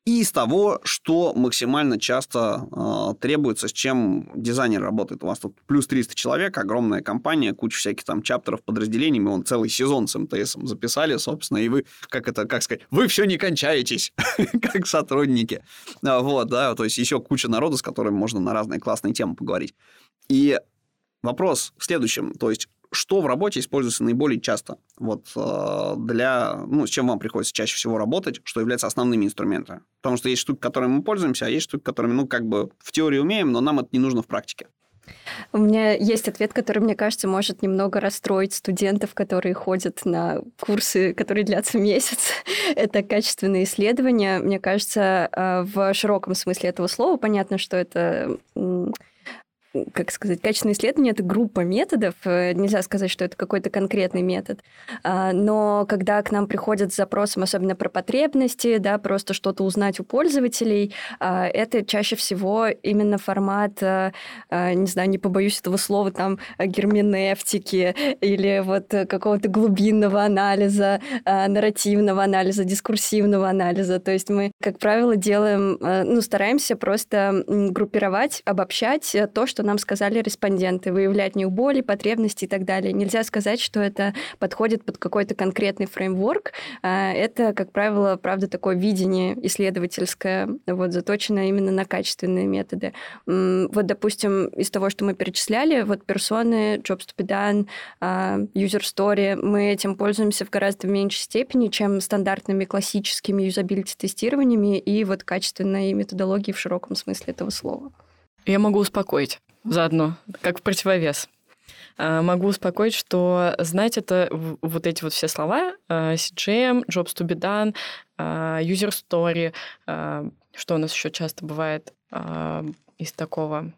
и из того, что максимально часто э, требуется, с чем дизайнер работает. У вас тут плюс 300 человек, огромная компания, куча всяких там чаптеров, подразделений. Мы он целый сезон с МТС записали, собственно, и вы, как это, как сказать, вы все не кончаетесь, как сотрудники. А, вот, да, то есть еще куча народу, с которым можно на разные классные темы поговорить. И вопрос в следующем, то есть что в работе используется наиболее часто? Вот э, для, ну, с чем вам приходится чаще всего работать, что является основными инструментами? Потому что есть штуки, которыми мы пользуемся, а есть штуки, которыми, ну, как бы в теории умеем, но нам это не нужно в практике. У меня есть ответ, который, мне кажется, может немного расстроить студентов, которые ходят на курсы, которые длятся месяц. это качественные исследования. Мне кажется, э, в широком смысле этого слова понятно, что это как сказать, качественное исследование — это группа методов. Э, нельзя сказать, что это какой-то конкретный метод. А, но когда к нам приходят с запросом, особенно про потребности, да, просто что-то узнать у пользователей, а, это чаще всего именно формат, а, не знаю, не побоюсь этого слова, там, герменевтики или вот какого-то глубинного анализа, нарративного анализа, дискурсивного анализа. То есть мы, как правило, делаем, ну, стараемся просто группировать, обобщать то, что нам сказали респонденты, выявлять них боли, потребности и так далее. Нельзя сказать, что это подходит под какой-то конкретный фреймворк. А, это, как правило, правда, такое видение исследовательское, вот, заточенное именно на качественные методы. Вот, допустим, из того, что мы перечисляли, вот персоны, jobs to be done, а, user story, мы этим пользуемся в гораздо меньшей степени, чем стандартными классическими юзабилити-тестированиями и вот качественной методологией в широком смысле этого слова. Я могу успокоить заодно, как в противовес. А, могу успокоить, что знать это вот эти вот все слова а, CGM, Jobs to be done, а, User Story, что у нас еще часто бывает из такого,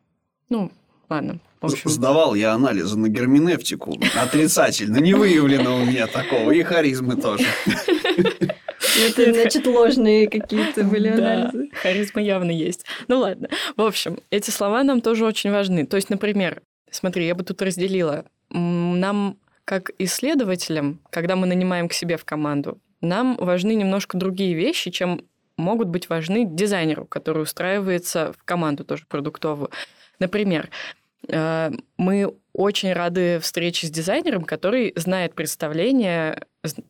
ну, ладно. Общем... Сдавал я анализы на герменевтику. Отрицательно. Не выявлено у меня такого. И харизмы тоже. Это, значит, ложные какие-то были анализы. Да, харизма явно есть. Ну ладно. В общем, эти слова нам тоже очень важны. То есть, например, смотри, я бы тут разделила. Нам, как исследователям, когда мы нанимаем к себе в команду, нам важны немножко другие вещи, чем могут быть важны дизайнеру, который устраивается в команду тоже продуктовую. Например, э, мы очень рады встрече с дизайнером, который знает представление,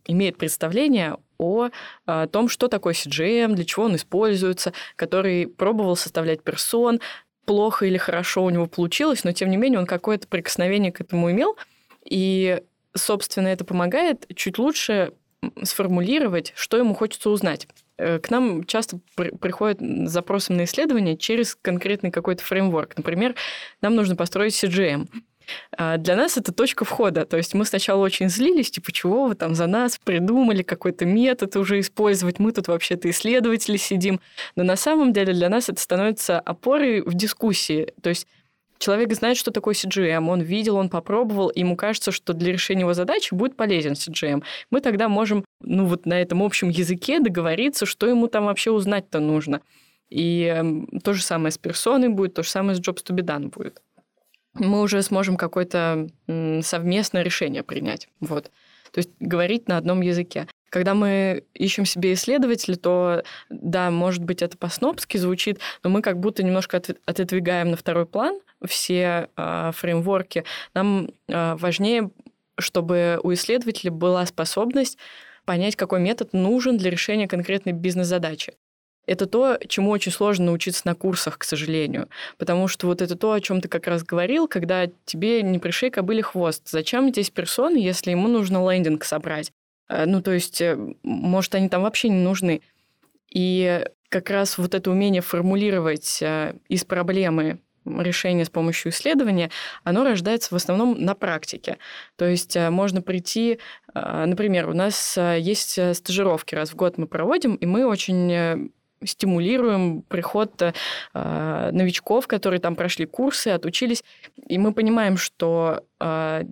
имеет представление о, о том, что такое CGM, для чего он используется, который пробовал составлять персон, плохо или хорошо у него получилось, но тем не менее он какое-то прикосновение к этому имел, и, собственно, это помогает чуть лучше сформулировать, что ему хочется узнать. Э, к нам часто при- приходят с на исследование через конкретный какой-то фреймворк. Например, нам нужно построить CGM. А для нас это точка входа. То есть мы сначала очень злились, типа, чего вы там за нас придумали, какой-то метод уже использовать, мы тут вообще-то исследователи сидим. Но на самом деле для нас это становится опорой в дискуссии. То есть человек знает, что такое CGM, он видел, он попробовал, ему кажется, что для решения его задачи будет полезен CGM. Мы тогда можем, ну вот на этом общем языке договориться, что ему там вообще узнать-то нужно. И эм, то же самое с персоной будет, то же самое с Jobs to be done будет мы уже сможем какое-то совместное решение принять. Вот. То есть говорить на одном языке. Когда мы ищем себе исследователя, то, да, может быть, это по-снопски звучит, но мы как будто немножко от, отодвигаем на второй план все э, фреймворки. Нам э, важнее, чтобы у исследователя была способность понять, какой метод нужен для решения конкретной бизнес-задачи. Это то, чему очень сложно научиться на курсах, к сожалению. Потому что вот это то, о чем ты как раз говорил, когда тебе не пришей кобыли хвост. Зачем здесь персоны, если ему нужно лендинг собрать? Э, ну, то есть, э, может, они там вообще не нужны. И как раз вот это умение формулировать э, из проблемы решение с помощью исследования, оно рождается в основном на практике. То есть можно прийти, например, у нас есть стажировки раз в год мы проводим, и мы очень стимулируем приход э, новичков, которые там прошли курсы, отучились. И мы понимаем, что э,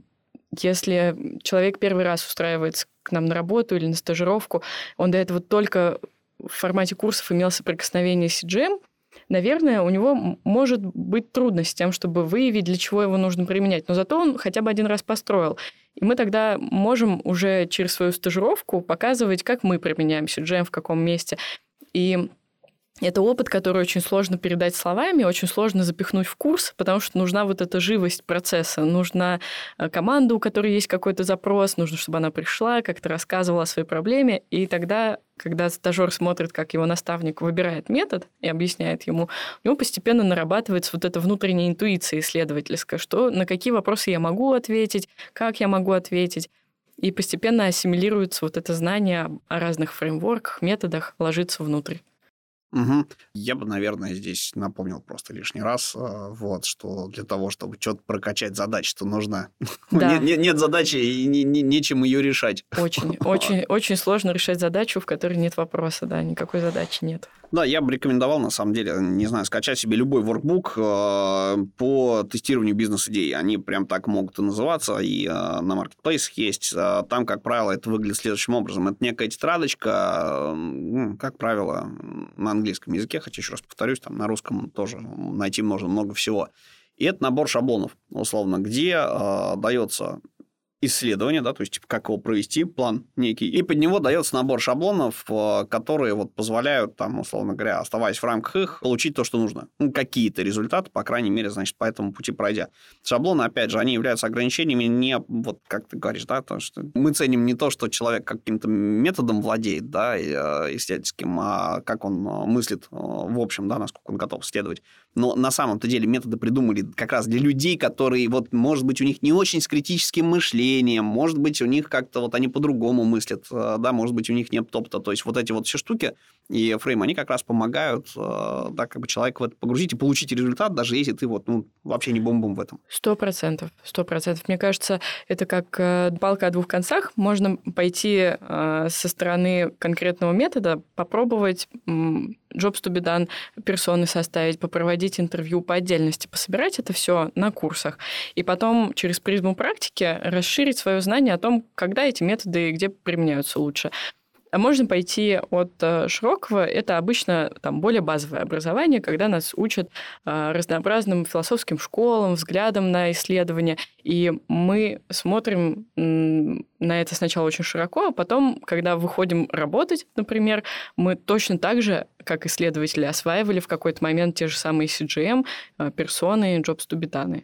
если человек первый раз устраивается к нам на работу или на стажировку, он до этого только в формате курсов имел соприкосновение с CGM, наверное, у него может быть трудность с тем, чтобы выявить, для чего его нужно применять. Но зато он хотя бы один раз построил. И мы тогда можем уже через свою стажировку показывать, как мы применяем CGM, в каком месте. И это опыт, который очень сложно передать словами, очень сложно запихнуть в курс, потому что нужна вот эта живость процесса, нужна э, команда, у которой есть какой-то запрос, нужно, чтобы она пришла, как-то рассказывала о своей проблеме, и тогда, когда стажер смотрит, как его наставник выбирает метод и объясняет ему, у него постепенно нарабатывается вот эта внутренняя интуиция исследовательская, что на какие вопросы я могу ответить, как я могу ответить, и постепенно ассимилируется вот это знание о разных фреймворках, методах, ложится внутрь. Угу. Я бы, наверное, здесь напомнил просто лишний раз, э, вот, что для того, чтобы что-то прокачать задачи, то нужно... Да. нет, нет, нет задачи и не, не, нечем ее решать. Очень, очень, очень сложно решать задачу, в которой нет вопроса, да, никакой задачи нет. Да, я бы рекомендовал, на самом деле, не знаю, скачать себе любой воркбук э, по тестированию бизнес-идей. Они прям так могут и называться, и э, на маркетплейсах есть. Э, там, как правило, это выглядит следующим образом. Это некая тетрадочка, как правило, на английском языке, хотя еще раз повторюсь, там на русском тоже найти можно много всего. И это набор шаблонов, условно, где э, дается исследование, да, то есть типа, как его провести, план некий, и под него дается набор шаблонов, э, которые вот позволяют, там, условно говоря, оставаясь в рамках их, получить то, что нужно. Ну, какие-то результаты, по крайней мере, значит, по этому пути пройдя. Шаблоны, опять же, они являются ограничениями не, вот как ты говоришь, да, то, что мы ценим не то, что человек каким-то методом владеет, да, э, исследовательским, а как он э, мыслит в общем, да, насколько он готов исследовать. Но на самом-то деле методы придумали как раз для людей, которые, вот, может быть, у них не очень с критическим мышлением, может быть, у них как-то вот они по-другому мыслят, э, да, может быть, у них нет опыта. То есть вот эти вот все штуки и фрейм, они как раз помогают, э, да, как бы человека в это погрузить и получить результат, даже если ты вот, ну, вообще не бомбом в этом. Сто процентов, сто процентов. Мне кажется, это как э, палка о двух концах. Можно пойти со стороны конкретного метода, попробовать jobs to be done, персоны составить, попроводить интервью по отдельности, пособирать это все на курсах. И потом через призму практики расширить свое знание о том, когда эти методы и где применяются лучше. А можно пойти от э, широкого, это обычно там более базовое образование, когда нас учат э, разнообразным философским школам, взглядам на исследования, и мы смотрим на это сначала очень широко, а потом, когда выходим работать, например, мы точно так же, как исследователи, осваивали в какой-то момент те же самые CGM, э, персоны, jobs to be done.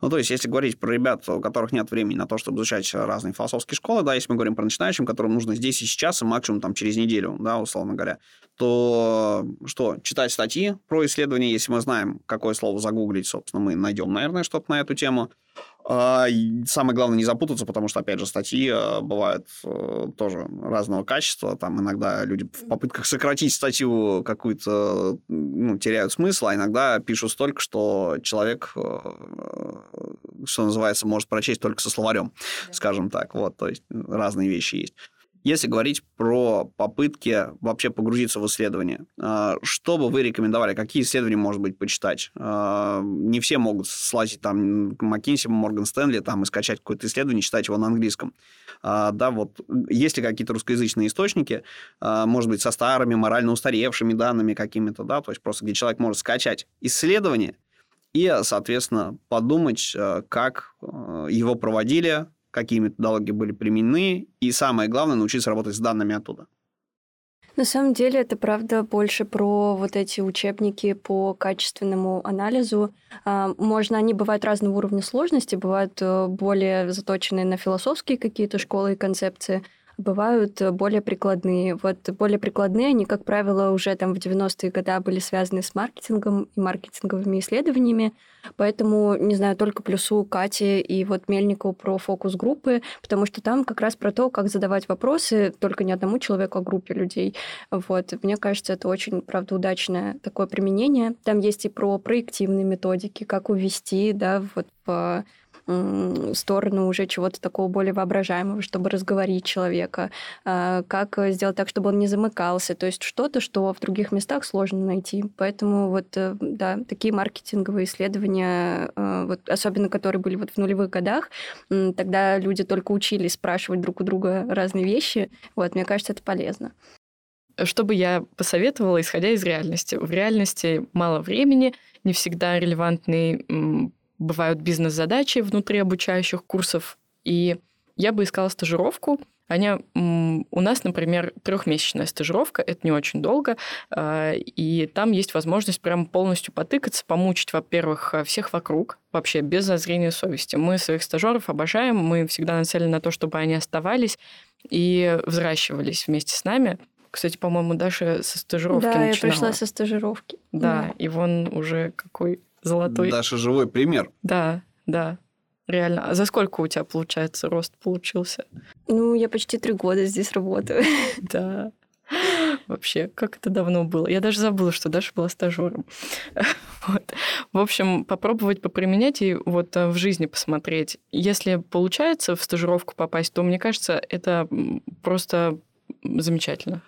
Ну, то есть, если говорить про ребят, у которых нет времени на то, чтобы изучать разные философские школы, да, если мы говорим про начинающим, которым нужно здесь и сейчас, и максимум там через неделю, да, условно говоря, то что, читать статьи про исследования, если мы знаем, какое слово загуглить, собственно, мы найдем, наверное, что-то на эту тему. А, самое главное не запутаться, потому что, опять же, статьи э, бывают э, тоже разного качества. Там иногда люди в попытках сократить статью какую-то ну, теряют смысл, а иногда пишут столько, что человек, э, что называется, может прочесть только со словарем, скажем так. Вот, то есть разные вещи есть. Если говорить про попытки вообще погрузиться в исследование, а, что бы вы рекомендовали? Какие исследования, может быть, почитать? А, не все могут слазить там McKinsey, Морган Стэнли там, и скачать какое-то исследование, читать его на английском. А, да, вот есть ли какие-то русскоязычные источники, может быть, со старыми, морально устаревшими данными какими-то, да, то есть просто где человек может скачать исследование и, соответственно, подумать, как его проводили, какие методологии были применены, и самое главное, научиться работать с данными оттуда. На самом деле это правда больше про вот эти учебники по качественному анализу. А, можно, они бывают разного уровня сложности, бывают э, более заточенные на философские какие-то школы и концепции, бывают э, более прикладные. Вот более прикладные, они, как правило, уже там в 90-е годы были связаны с маркетингом и маркетинговыми исследованиями. Поэтому, не знаю, только плюсу Кати и вот Мельникову про фокус-группы, потому что там как раз про то, как задавать вопросы только не одному человеку, а группе людей. Вот. Мне кажется, это очень, правда, удачное такое применение. Там есть и про проективные методики, как увести, да, вот в сторону уже чего-то такого более воображаемого, чтобы разговорить человека, а, как сделать так, чтобы он не замыкался, то есть что-то, что в других местах сложно найти. Поэтому вот, э, да, такие маркетинговые исследования, а, вот, особенно которые были вот в нулевых годах, тогда люди только учились спрашивать друг у друга разные вещи, вот, мне кажется, это полезно. Что бы я посоветовала, исходя из реальности? В реальности мало времени, не всегда релевантный бывают бизнес-задачи внутри обучающих курсов, и я бы искала стажировку. Они, у нас, например, трехмесячная стажировка, это не очень долго, а, и там есть возможность прям полностью потыкаться, помучить, во-первых, всех вокруг, вообще без зазрения совести. Мы своих стажеров обожаем, мы всегда нацелены на то, чтобы они оставались и взращивались вместе с нами. Кстати, по-моему, Даша со стажировки да, начинала. я пришла со стажировки. Да, да, и вон уже какой золотой. Даша живой пример. Да, да. Реально. А за сколько у тебя, получается, рост получился? Ну, я почти три года здесь работаю. Да. Вообще, как это давно было. Я даже забыла, что Даша была стажером. Вот. В общем, попробовать поприменять и вот э, в жизни посмотреть. Если получается в стажировку попасть, то, мне кажется, это просто замечательно.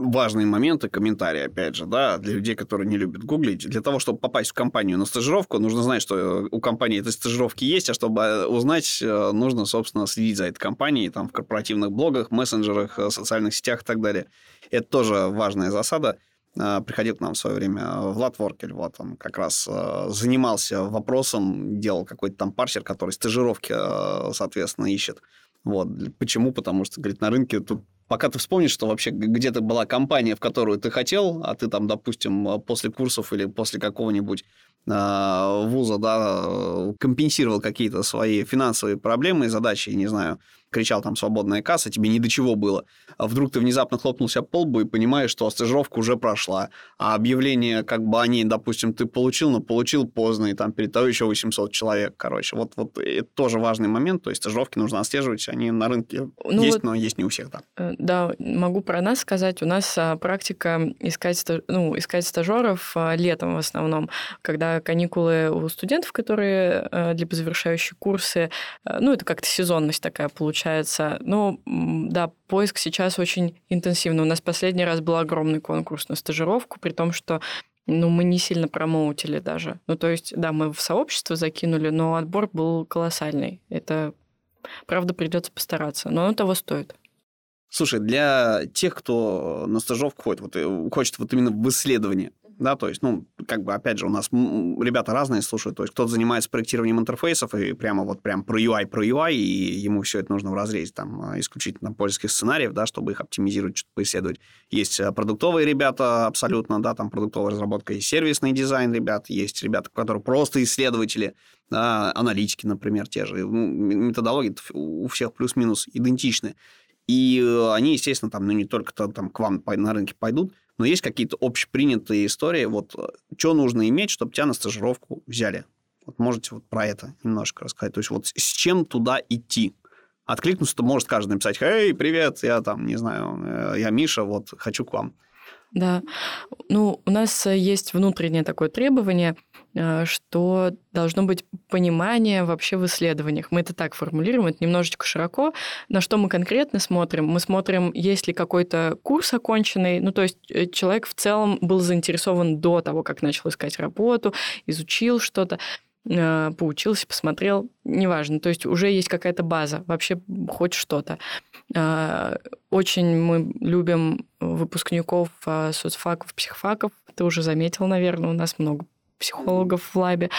Важные моменты, комментарии, опять же, да, для людей, которые не любят гуглить. Для того, чтобы попасть в компанию на стажировку, нужно знать, что у компании этой стажировки есть, а чтобы узнать, э, нужно, собственно, следить за этой компанией, там, в корпоративных блогах, мессенджерах, э, социальных сетях и так далее. Это тоже важная засада. Э, приходил к нам в свое время Влад Воркель, вот он как раз занимался вопросом, делал какой-то там парсер, который стажировки, соответственно, ищет. Вот. Почему? Потому что, говорит, на рынке тут пока ты вспомнишь, что вообще где-то была компания, в которую ты хотел, а ты там, допустим, после курсов или после какого-нибудь э, вуза, да, компенсировал какие-то свои финансовые проблемы и задачи, не знаю, кричал там «свободная касса», тебе ни до чего было. А вдруг ты внезапно хлопнулся по лбу и понимаешь, что стажировка уже прошла, а объявление как бы они, допустим, ты получил, но получил поздно, и там перед тобой еще 800 человек, короче. Вот, вот это тоже важный момент, то есть стажировки нужно отслеживать, они на рынке ну есть, вот, но есть не у всех, да. Э, да, могу про нас сказать. У нас а, практика искать, ну, искать стажеров а, летом в основном, когда каникулы у студентов, которые а, либо завершающие курсы, ну, это как-то сезонность такая получается, получается. Ну, да, поиск сейчас очень интенсивный. У нас последний раз был огромный конкурс на стажировку, при том, что ну, мы не сильно промоутили даже. Ну, то есть, да, мы в сообщество закинули, но отбор был колоссальный. Это, правда, придется постараться, но оно того стоит. Слушай, для тех, кто на стажировку ходит, вот, э, хочет вот именно в исследование, да, то есть, ну, как бы, опять же, у нас ребята разные слушают, то есть кто-то занимается проектированием интерфейсов и прямо вот прям про UI, про UI, и ему все это нужно в разрезе там а, исключительно польских сценариев, да, чтобы их оптимизировать, что-то поисследовать. Есть а, продуктовые ребята абсолютно, да, там продуктовая разработка и сервисный дизайн ребят, есть ребята, которые просто исследователи, да, аналитики, например, те же. Ну, методологии у всех плюс-минус идентичны. И э, они, естественно, там, ну, не только там к вам на рынке пойдут, но есть какие-то общепринятые истории, вот э, что нужно иметь, чтобы тебя на стажировку взяли. Вот можете вот про это немножко рассказать. То есть вот с чем туда идти? Откликнуться, то может каждый написать, «Эй, привет, я там, не знаю, э, я Миша, вот хочу к вам». Да. Ну, у нас э, есть внутреннее такое требование, э, что должно быть понимание вообще в исследованиях. Мы это так формулируем, это немножечко широко. На что мы конкретно смотрим? Мы смотрим, есть ли какой-то курс оконченный, ну, то есть э, человек в целом был заинтересован до того, как начал искать работу, изучил что-то поучился, посмотрел, неважно. То есть уже есть какая-то база, вообще хоть что-то. А, очень мы любим выпускников а, соцфаков, психфаков. Ты уже заметил, наверное, у нас много психологов в лабе.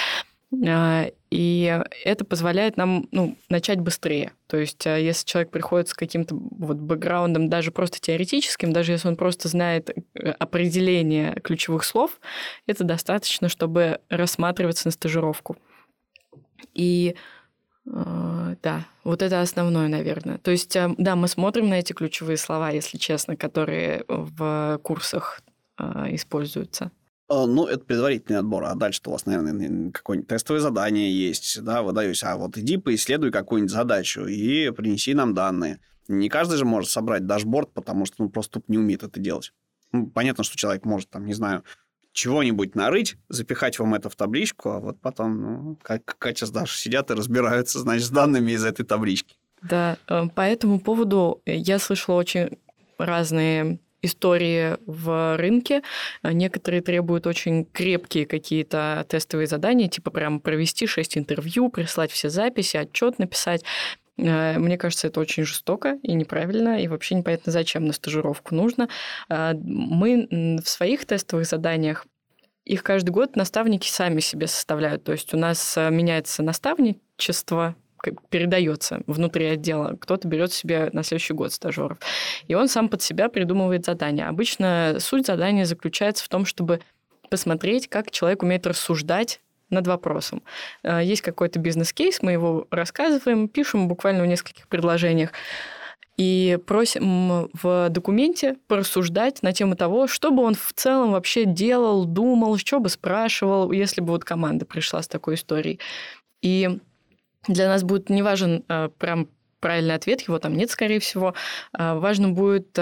А, и это позволяет нам ну, начать быстрее. То есть, если человек приходит с каким-то вот бэкграундом, даже просто теоретическим, даже если он просто знает э, определение ключевых слов, это достаточно, чтобы рассматриваться на стажировку. И да, вот это основное, наверное. То есть, а, да, мы смотрим на эти ключевые слова, если честно, которые в курсах а, используются. Ну, это предварительный отбор. А дальше у вас, наверное, какое-нибудь тестовое задание есть, да, вы даете, а вот иди поисследуй какую-нибудь задачу и принеси нам данные. Не каждый же может собрать дашборд, потому что он просто не умеет это делать. Ну, понятно, что человек может, там, не знаю, чего-нибудь нарыть, запихать вам это в табличку, а вот потом, ну, как Катя с Дашей сидят и разбираются, значит, с данными из этой таблички. Да, э, по этому поводу я слышала очень разные истории в рынке. Некоторые требуют очень крепкие какие-то тестовые задания, типа прям провести 6 интервью, прислать все записи, отчет написать. Э, мне кажется, это очень жестоко и неправильно, и вообще непонятно, зачем на стажировку нужно. Э, мы в своих тестовых заданиях их каждый год наставники сами себе составляют. То есть у нас э, меняется наставничество, передается внутри отдела. Кто-то берет себе на следующий год стажеров. И он сам под себя придумывает задания. Обычно суть задания заключается в том, чтобы посмотреть, как человек умеет рассуждать над вопросом. Э, есть какой-то бизнес-кейс, мы его рассказываем, пишем буквально в нескольких предложениях и просим в документе порассуждать на тему того, что бы он в целом вообще делал, думал, что бы спрашивал, если бы вот команда пришла с такой историей. И для нас будет не важен э, прям правильный ответ, его там нет, скорее всего. Э, важно будет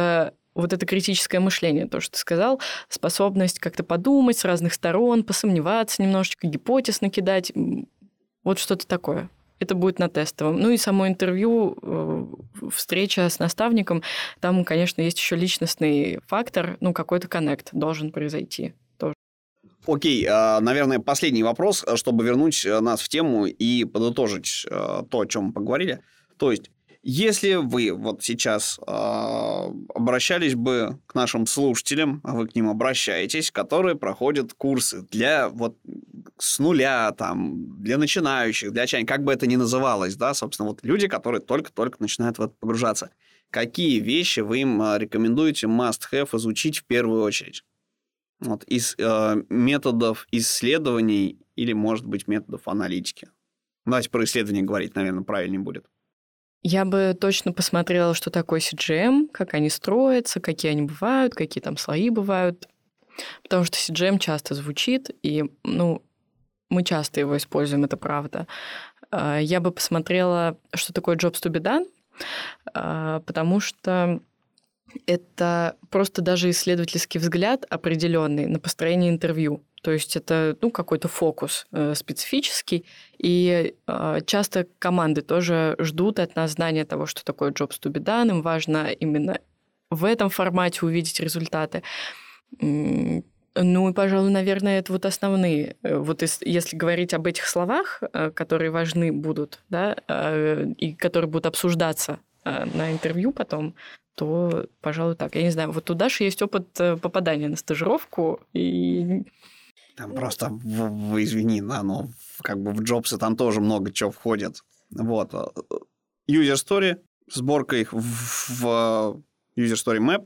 вот это критическое мышление, то, что ты сказал, способность как-то подумать с разных сторон, посомневаться немножечко, гипотез накидать, вот что-то такое. это будет на тестовом. Ну и само интервью, э, встреча с наставником, там, конечно, есть еще личностный фактор, ну, какой-то коннект должен произойти. Окей, а, наверное, последний вопрос, чтобы вернуть нас в тему и подытожить э, то, о чем мы поговорили. То есть, если вы вот сейчас э, обращались бы к нашим слушателям, а вы к ним обращаетесь, которые проходят курсы для вот с нуля, там, для начинающих, для чайников, как бы это ни называлось, да, собственно, вот люди, которые только-только начинают в это погружаться. Какие вещи вы им а, рекомендуете must-have изучить в первую очередь? Вот, из э, методов исследований или, может быть, методов аналитики. Давайте про исследования говорить, наверное, правильнее будет. Я бы точно посмотрела, что такое CGM, как они строятся, какие они бывают, какие там слои бывают. Потому что CGM часто звучит, и, ну, мы часто его используем, это правда. А, я бы посмотрела, что такое Jobs to be done, а, потому что это просто даже исследовательский взгляд определенный на построение интервью. То есть это ну, какой-то фокус э, специфический. И э, часто команды тоже ждут от нас знания того, что такое jobs to be done. Им важно именно в этом формате увидеть результаты. Ну и, пожалуй, наверное, это вот основные. Э, вот если говорить об этих словах, э, которые важны будут, да, э, и которые будут обсуждаться на интервью потом, то, пожалуй, так. Я не знаю, вот у Даши есть опыт попадания на стажировку, и там просто, в, в, извини, да, но как бы в Джобсы там тоже много чего входит. Вот. User Story, сборка их в, в User Story Map,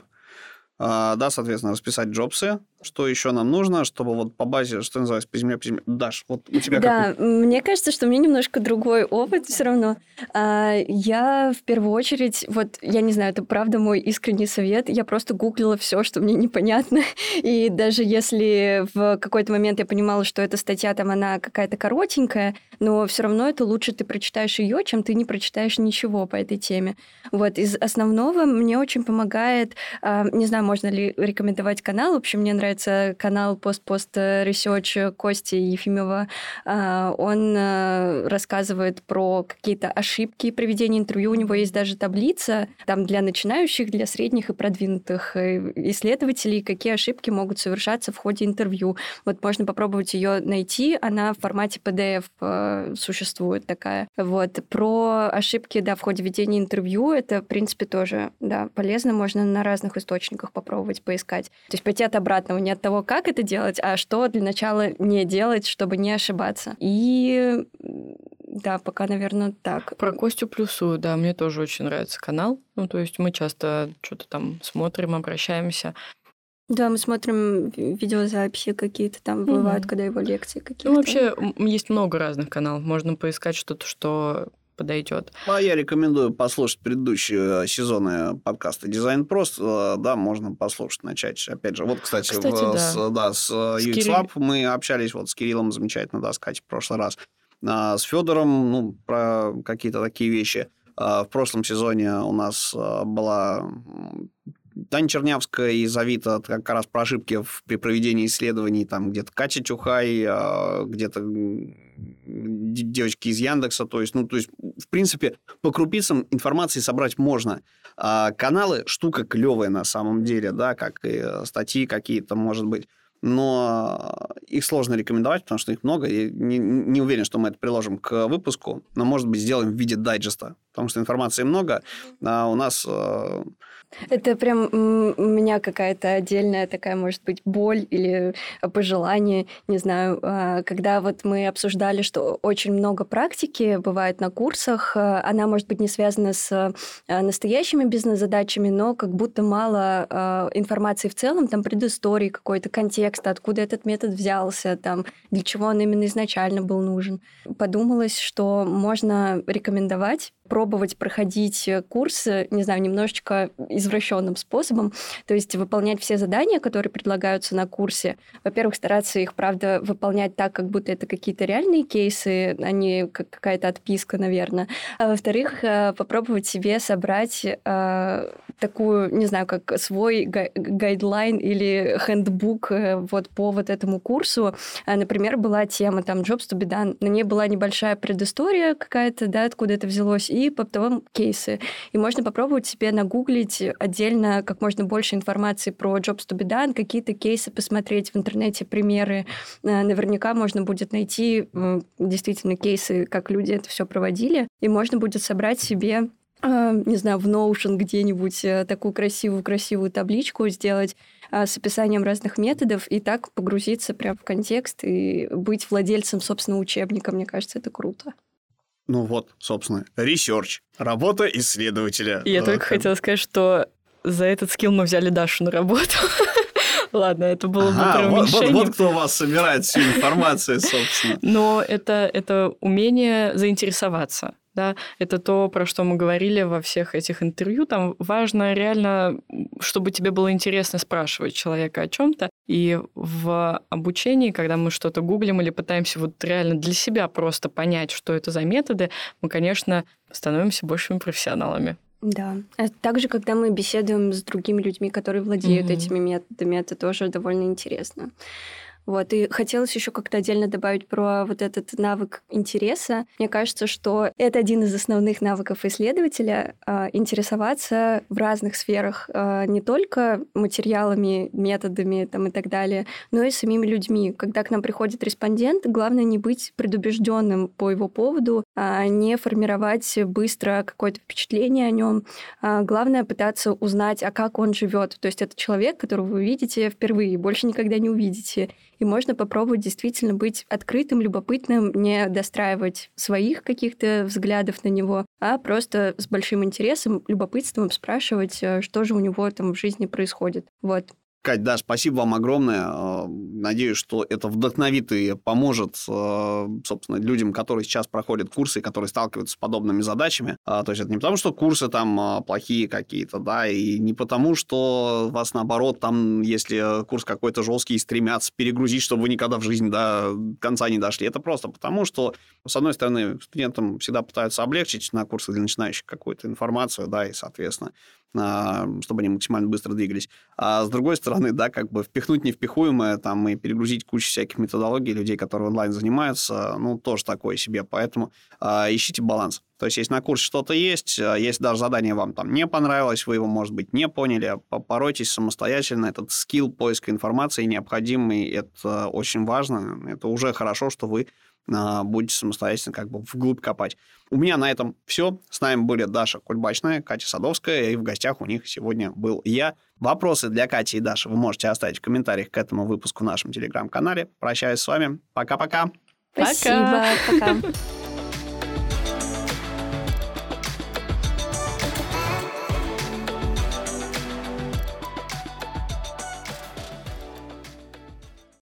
а, да, соответственно, расписать джобсы, что еще нам нужно, чтобы вот по базе, что называется, по земле, по земле. Даш, вот у тебя Да, какой? мне кажется, что у меня немножко другой опыт все равно. А, я в первую очередь, вот, я не знаю, это правда мой искренний совет, я просто гуглила все, что мне непонятно, и даже если в какой-то момент я понимала, что эта статья там, она какая-то коротенькая, но все равно это лучше ты прочитаешь ее, чем ты не прочитаешь ничего по этой теме. Вот, из основного мне очень помогает, а, не знаю, можно ли рекомендовать канал, в общем, мне нравится нравится канал «Пост-пост Research Кости Ефимова. А, он э, рассказывает про какие-то ошибки при ведении интервью. У него есть даже таблица там для начинающих, для средних и продвинутых э, исследователей, какие ошибки могут совершаться в ходе интервью. Вот можно попробовать ее найти. Она в формате PDF э, существует такая. Вот. Про ошибки, да, в ходе ведения интервью, это, в принципе, тоже, да, полезно. Можно на разных источниках попробовать поискать. То есть пойти от обратного не от того, как это делать, а что для начала не делать, чтобы не ошибаться. И да, пока, наверное, так. Про Костю Плюсу, да, мне тоже очень нравится канал. Ну, то есть мы часто что-то там смотрим, обращаемся. Да, мы смотрим видеозаписи какие-то там бывают, когда его лекции какие-то. Ну, вообще, есть много разных каналов. Можно поискать что-то, что подойдет. А я рекомендую послушать предыдущие э, сезоны подкаста «Дизайн прост». Э, да, можно послушать, начать. Опять же, вот, кстати, кстати в, да. С, да, с, э, с UX Кирилл... мы общались вот с Кириллом, замечательно, да, сказать, в прошлый раз. А с Федором, ну, про какие-то такие вещи. А в прошлом сезоне у нас была Таня Чернявская из Авито как раз про ошибки в, при проведении исследований, там где-то Катя Чухай, а, где-то девочки из Яндекса, то есть, ну, то есть, в принципе, по крупицам информации собрать можно. А каналы штука клевая на самом деле, да, как и статьи какие-то, может быть но их сложно рекомендовать, потому что их много. Я не, не уверен, что мы это приложим к выпуску, но, может быть, сделаем в виде дайджеста, потому что информации много, а у нас э, это прям у меня какая-то отдельная такая, может быть, боль или пожелание, не знаю, а, когда вот мы обсуждали, что очень много практики бывает на курсах, а, она может быть не связана с а, настоящими бизнес-задачами, но как будто мало информации в целом, там предыстории какой-то, контекста, откуда этот метод взялся, там, для чего он именно изначально был нужен. Подумалось, что можно рекомендовать пробовать проходить курсы, не знаю, немножечко извращенным способом, то есть выполнять все задания, которые предлагаются на курсе. Во-первых, стараться их, правда, выполнять так, как будто это какие-то реальные кейсы, а не какая-то отписка, наверное. А во-вторых, э, попробовать себе собрать э, такую, не знаю, как свой гайдлайн или хендбук э, вот по вот этому курсу. А, например, была тема там Jobs to be done. На ней была небольшая предыстория какая-то, да, откуда это взялось, и потом кейсы. И можно попробовать себе нагуглить отдельно как можно больше информации про Jobs to be done, какие-то кейсы посмотреть в интернете, примеры. А, наверняка можно будет найти действительно кейсы, как люди это все проводили, и можно будет собрать себе а, не знаю, в Notion где-нибудь э, такую красивую-красивую табличку сделать с описанием разных методов и так погрузиться прямо в контекст и быть владельцем собственного учебника. Мне кажется, это круто. Ну вот, собственно, research, работа исследователя. Я вот. только хотела сказать, что за этот skill мы взяли Дашу на работу. Ладно, это было ага, бы вот, вот, вот кто у вас собирает всю информацию, собственно. Но это, это умение заинтересоваться да, это то, про что мы говорили во всех этих интервью. Там важно реально, чтобы тебе было интересно спрашивать человека о чем-то. И в обучении, когда мы что-то гуглим или пытаемся вот реально для себя просто понять, что это за методы, мы, конечно, становимся большими профессионалами. Да. А также, когда мы беседуем с другими людьми, которые владеют mm-hmm. этими методами, это тоже довольно интересно. Вот, и хотелось еще как-то отдельно добавить про вот этот навык интереса. Мне кажется, что это один из основных навыков исследователя э, интересоваться в разных сферах, э, не только материалами, методами там, и так далее, но и самими людьми. Когда к нам приходит респондент, главное не быть предубежденным по его поводу, а не формировать быстро какое-то впечатление о нем. А главное пытаться узнать, а как он живет. То есть это человек, которого вы видите впервые, больше никогда не увидите и можно попробовать действительно быть открытым, любопытным, не достраивать своих каких-то взглядов на него, а просто с большим интересом, любопытством спрашивать, э, что же у него там в жизни происходит. Вот. Кать, да, спасибо вам огромное. Э, надеюсь, что это вдохновит и поможет, э, собственно, людям, которые сейчас проходят курсы, которые сталкиваются с подобными задачами. А, то есть это не потому, что курсы там э, плохие какие-то, да, и не потому, что вас, наоборот, там, если курс какой-то жесткий, стремятся перегрузить, чтобы вы никогда в жизни до конца не дошли. Это просто потому, что, с одной стороны, студентам всегда пытаются облегчить на курсах для начинающих какую-то информацию, да, и, соответственно, чтобы они максимально быстро двигались. А с другой стороны, да, как бы впихнуть невпихуемое, там, и перегрузить кучу всяких методологий людей, которые онлайн занимаются, ну, тоже такое себе. Поэтому а, ищите баланс. То есть, если на курсе что-то есть, а, если даже задание вам там не понравилось, вы его, может быть, не поняли, поройтесь самостоятельно. Этот скилл поиска информации необходимый, это очень важно. Это уже хорошо, что вы а, будете самостоятельно как бы вглубь копать. У меня на этом все. С нами были Даша Кульбачная, Катя Садовская, и в гостях у них сегодня был я. Вопросы для Кати и Даши вы можете оставить в комментариях к этому выпуску в нашем телеграм-канале. Прощаюсь с вами. Пока-пока. Спасибо. Пока. Пока.